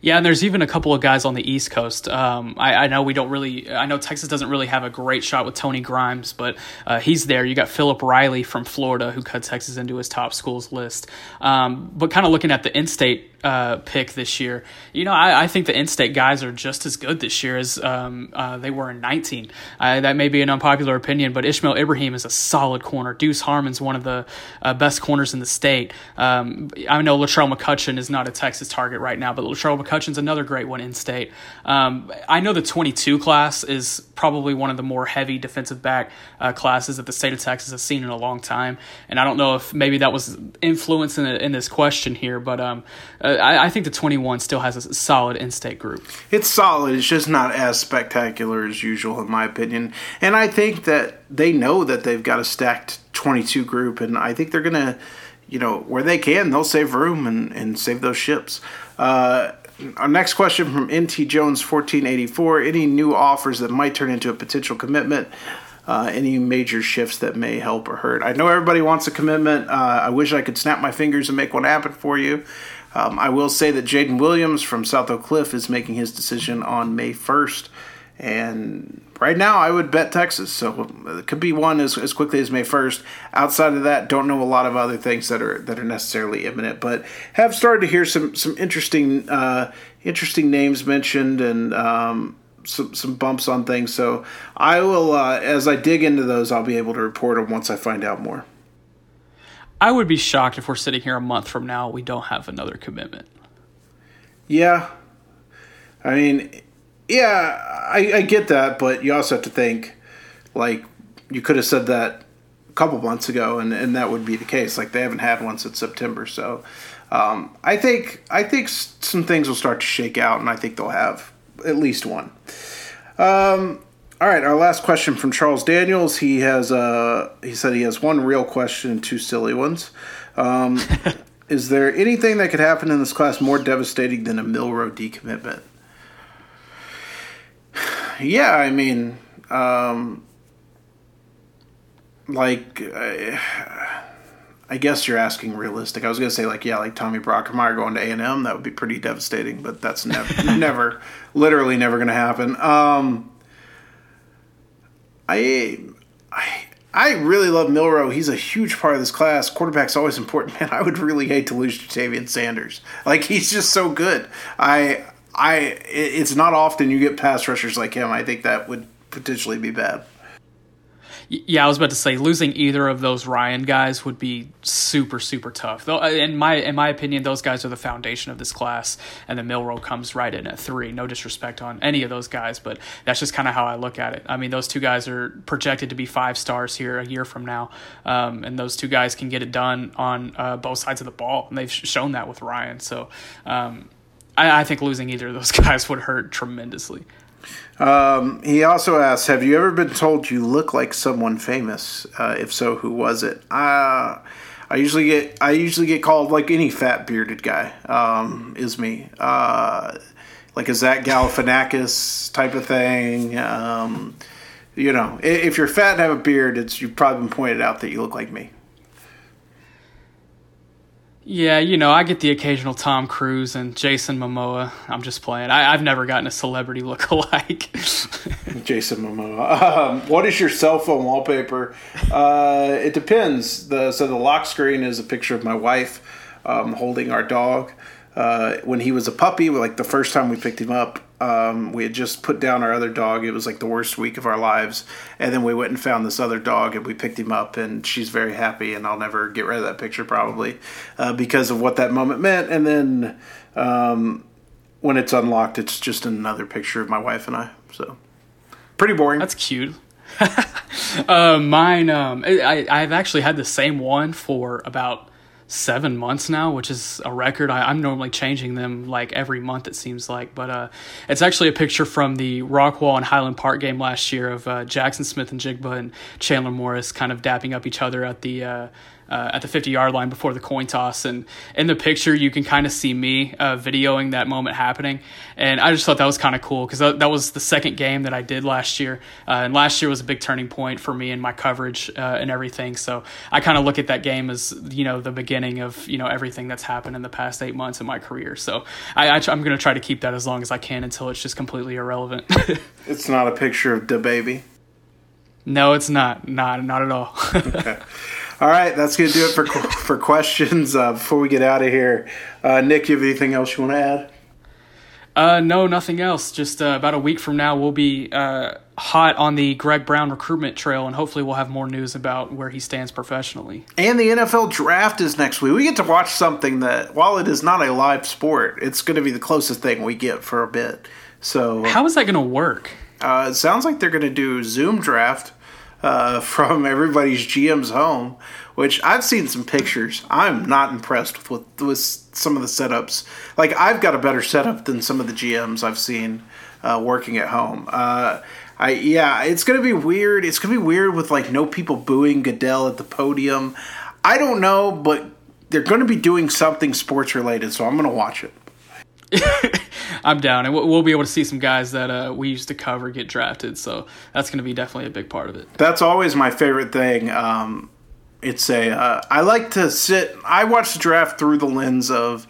Yeah, and there's even a couple of guys on the East Coast. Um, I, I, know we don't really, I know Texas doesn't really have a great shot with Tony Grimes, but uh, he's there. You got Philip Riley from Florida who cut Texas into his top schools list. Um, but kind of looking at the in-state uh, pick this year. You know, I, I think the in-state guys are just as good this year as um, uh, they were in 19. Uh, that may be an unpopular opinion, but Ishmael Ibraheem is a solid corner. Deuce Harmon's one of the uh, best corners in the state. Um, I know Latrell McCutcheon is not a Texas target right now, but Latrell McCutcheon's another great one in-state. Um, I know the 22 class is probably one of the more heavy defensive back uh, classes that the state of Texas has seen in a long time, and I don't know if maybe that was influencing in, in this question here, but um, I, I, think the 21 still has a solid in-state group. It's solid. It's just not as spectacular as usual, in my opinion. And I think that they know that they've got a stacked 22 group, and I think they're gonna, you know, where they can, they'll save room and, and save those ships. Uh, our next question from NT Jones 1484: Any new offers that might turn into a potential commitment? uh, any major shifts that may help or hurt. I know everybody wants a commitment. Uh, I wish I could snap my fingers and make one happen for you. Um, I will say that Jaden Williams from South Oak Cliff is making his decision on May 1st. And right now, I would bet Texas. So it could be one as, as quickly as May 1st. Outside of that, don't know a lot of other things that are that are necessarily imminent, but have started to hear some some interesting uh, interesting names mentioned and um, some some bumps on things. So I will, uh, as I dig into those, I'll be able to report them once I find out more. I would be shocked if we're sitting here a month from now we don't have another commitment. Yeah, I mean yeah, I, I get that, but you also have to think, like, you could have said that a couple months ago, and, and that would be the case. Like, they haven't had one since September, so um, I think I think some things will start to shake out, and I think they'll have at least one. Um, all right, our last question from Charles Daniels. He has uh, he said he has one real question and two silly ones. Um, is there anything that could happen in this class more devastating than a Milroe decommitment? yeah, I mean, um, like, I, I, guess you're asking realistic. I was gonna say like, yeah, like Tommy Brockermeyer going to A and M, that would be pretty devastating, but that's never, never, literally never gonna happen. Um, I, I. I really love Milroe. He's a huge part of this class. Quarterback's always important, man. I would really hate to lose Ja'Tavion Sanders. Like he's just so good. I I it's not often you get pass rushers like him. I think that would potentially be bad. Yeah, I was about to say losing either of those Ryan guys would be super super tough. Though, uh, in my in my opinion, those guys are the foundation of this class, and the Milroe comes right in at three. No disrespect on any of those guys, but that's just kind of how I look at it. I mean, those two guys are projected to be five stars here a year from now, um, and those two guys can get it done on uh, both sides of the ball, and they've shown that with Ryan. So. Um, I, I think losing either of those guys would hurt tremendously. Um, he also asks, "Have you ever been told you look like someone famous? Uh, if so, who was it?" Uh, I usually get I usually get called like any fat bearded guy um, is me, uh, like a Zach Galifianakis type of thing. Um, you know, if you're fat and have a beard, it's you've probably been pointed out that you look like me. Yeah, you know, I get the occasional Tom Cruise and Jason Momoa. I'm just playing. I, have never gotten a celebrity look alike. Jason Momoa. Um, what is your cell phone wallpaper? Uh, it depends. The so the lock screen is a picture of my wife um, holding our dog. Uh, when he was a puppy, like the first time we picked him up, um, we had just put down our other dog. It was like the worst week of our lives. And then we went and found this other dog and we picked him up, and she's very happy. And I'll never get rid of that picture probably uh, because of what that moment meant. And then um, when it's unlocked, it's just another picture of my wife and I. So pretty boring. That's cute. uh, mine, um, I, I've actually had the same one for about seven months now, which is a record. I, am normally changing them like every month, it seems like. But uh, it's actually a picture from the Rockwall and Highland Park game last year of uh, Jaxon Smith-Njigba and Chandler Morris kind of dapping up each other at the uh, at the 50 yard line before the coin toss. And in the picture, you can kind of see me uh, videoing that moment happening. And I just thought that was kind of cool because that, that, was the second game that I did last year. Uh, and last year was a big turning point for me and my coverage uh, and everything. So I kind of look at that game as, you know, the beginning of, you know, everything that's happened in the past eight months of my career. So I, I, am going to try to keep that as long as I can until it's just completely irrelevant. it's not a picture of the baby. No, it's not. Not not at all. okay. All right, that's going to do it for for questions. Uh, before we get out of here, uh, Nick, you have anything else you want to add? Uh, no, nothing else. Just uh, about a week from now, we'll be uh, hot on the Greg Brown recruitment trail, and hopefully, we'll have more news about where he stands professionally. And the NFL draft is next week. We get to watch something that, while it is not a live sport, it's going to be the closest thing we get for a bit. So, how is that going to work? Uh, it sounds like they're going to do Zoom draft uh, from everybody's GM's home, which I've seen some pictures. I'm not impressed with, with some of the setups. Like I've got a better setup than some of the GMs I've seen uh, working at home. Uh, I yeah, it's gonna be weird. It's gonna be weird with like no people booing Goodell at the podium. I don't know, but they're to be doing something sports related, so I'm to watch it. I'm down, and we'll, be able to see some guys that uh, we used to cover get drafted. So that's going to be definitely a big part of it. That's always my favorite thing. Um, it's a uh, I like to sit. I watch the draft through the lens of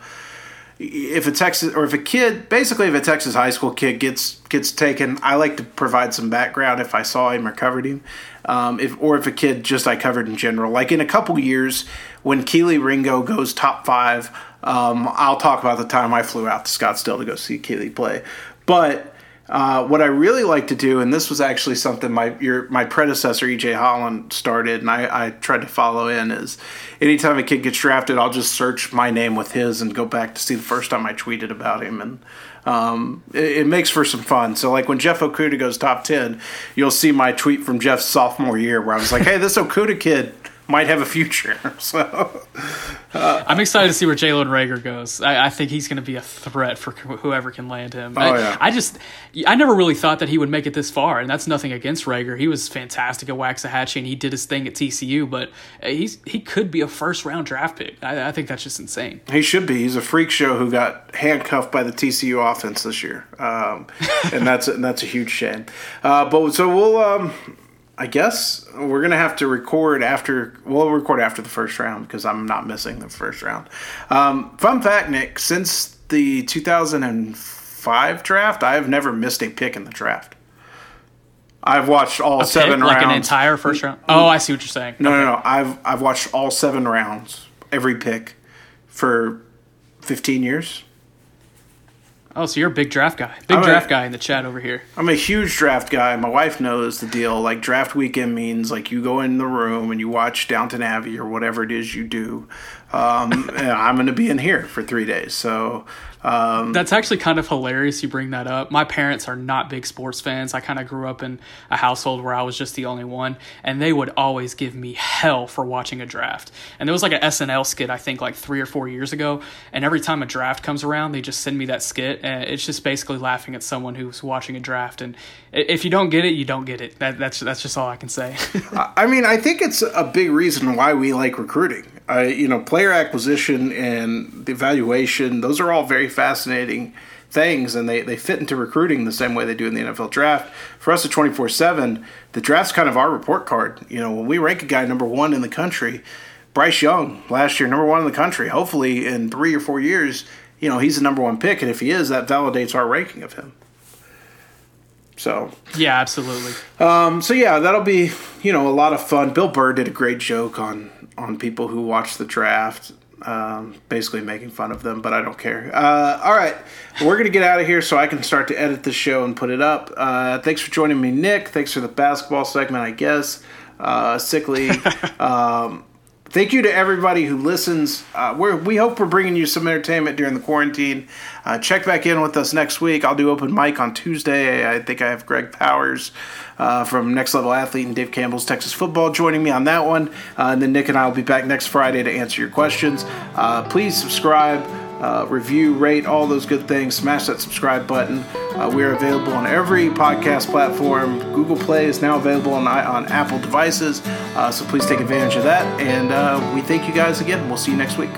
if a Texas or if a kid, basically if a Texas high school kid gets gets taken, I like to provide some background if I saw him or covered him, um, if or if a kid just I covered in general. Like in a couple years, when Kelee Ringo goes top five, um, I'll talk about the time I flew out to Scottsdale to go see Kelee play. But uh, what I really like to do, and this was actually something my your my predecessor EJ Holland started, and I, I tried to follow in, is anytime a kid gets drafted, I'll just search my name with his and go back to see the first time I tweeted about him, and um, it, it, makes for some fun. So like when Jeff Okudah goes top ten, you'll see my tweet from Jeff's sophomore year where I was like, "Hey, this Okudah kid." Might have a future. So uh, I'm excited to see where Jalen Reagor goes. I, I think he's going to be a threat for whoever can land him. Oh, I, yeah. I just I never really thought that he would make it this far, and that's nothing against Reagor. He was fantastic at Waxahachie, and he did his thing at TCU. But he's he could be a first round draft pick. I, I think that's just insane. He should be. He's a freak show who got handcuffed by the TCU offense this year, um, and that's and that's a huge shame. Uh, but so we'll. Um, I guess we're gonna have to record after. We'll record after the first round because I'm not missing the first round. Um, fun fact, Nick: since the 2005 draft, I have never missed a pick in the draft. I've watched all a seven pick, rounds, like an entire first round. Oh, I see what you're saying. No, okay. no, no. I've I've watched all seven rounds, every pick, for 15 years. Oh, so you're a big draft guy. Big I'm draft a, guy in the chat over here. I'm a huge draft guy. My wife knows the deal. Like draft weekend means like you go in the room and you watch Downton Abbey or whatever it is you do. Um, I'm going to be in here for three days. So um, That's actually kind of hilarious you bring that up. My parents are not big sports fans. I kind of grew up in a household where I was just the only one, and they would always give me hell for watching a draft. And there was like an SNL skit, I think, like three or four years ago, and every time a draft comes around, they just send me that skit, and it's just basically laughing at someone who's watching a draft. And if you don't get it, you don't get it. That, that's that's just all I can say. I mean, I think it's a big reason why we like recruiting. I, you know, player acquisition and the evaluation; those are all very fascinating things, and they, they fit into recruiting the same way they do in the NFL draft. For us at twenty four seven, the draft's kind of our report card. You know, when we rank a guy number one in the country, Bryce Young last year, number one in the country. Hopefully, in three or four years, you know, he's the number one pick, and if he is, that validates our ranking of him. So yeah, absolutely. Um, so yeah, that'll be you know a lot of fun. Bill Burr did a great joke on on people who watch the draft, um, basically making fun of them, but I don't care. Uh, all right, we're gonna get out of here so I can start to edit the show and put it up. Uh, thanks for joining me, Nick. Thanks for the basketball segment, I guess. Uh, sickly. um, thank you to everybody who listens. Uh, we hope we're bringing you some entertainment during the quarantine. Uh, check back in with us next week. I'll do open mic on Tuesday. I think I have Greg Powers uh, from Next Level Athlete and Dave Campbell's Texas Football joining me on that one. Uh, and then Nick and I will be back next Friday to answer your questions. Uh, please subscribe. Uh, review, rate, all those good things. Smash that subscribe button. Uh, we are available on every podcast platform. Google Play is now available on, on Apple devices, uh, so please take advantage of that. And uh, we thank you guys again. We'll see you next week.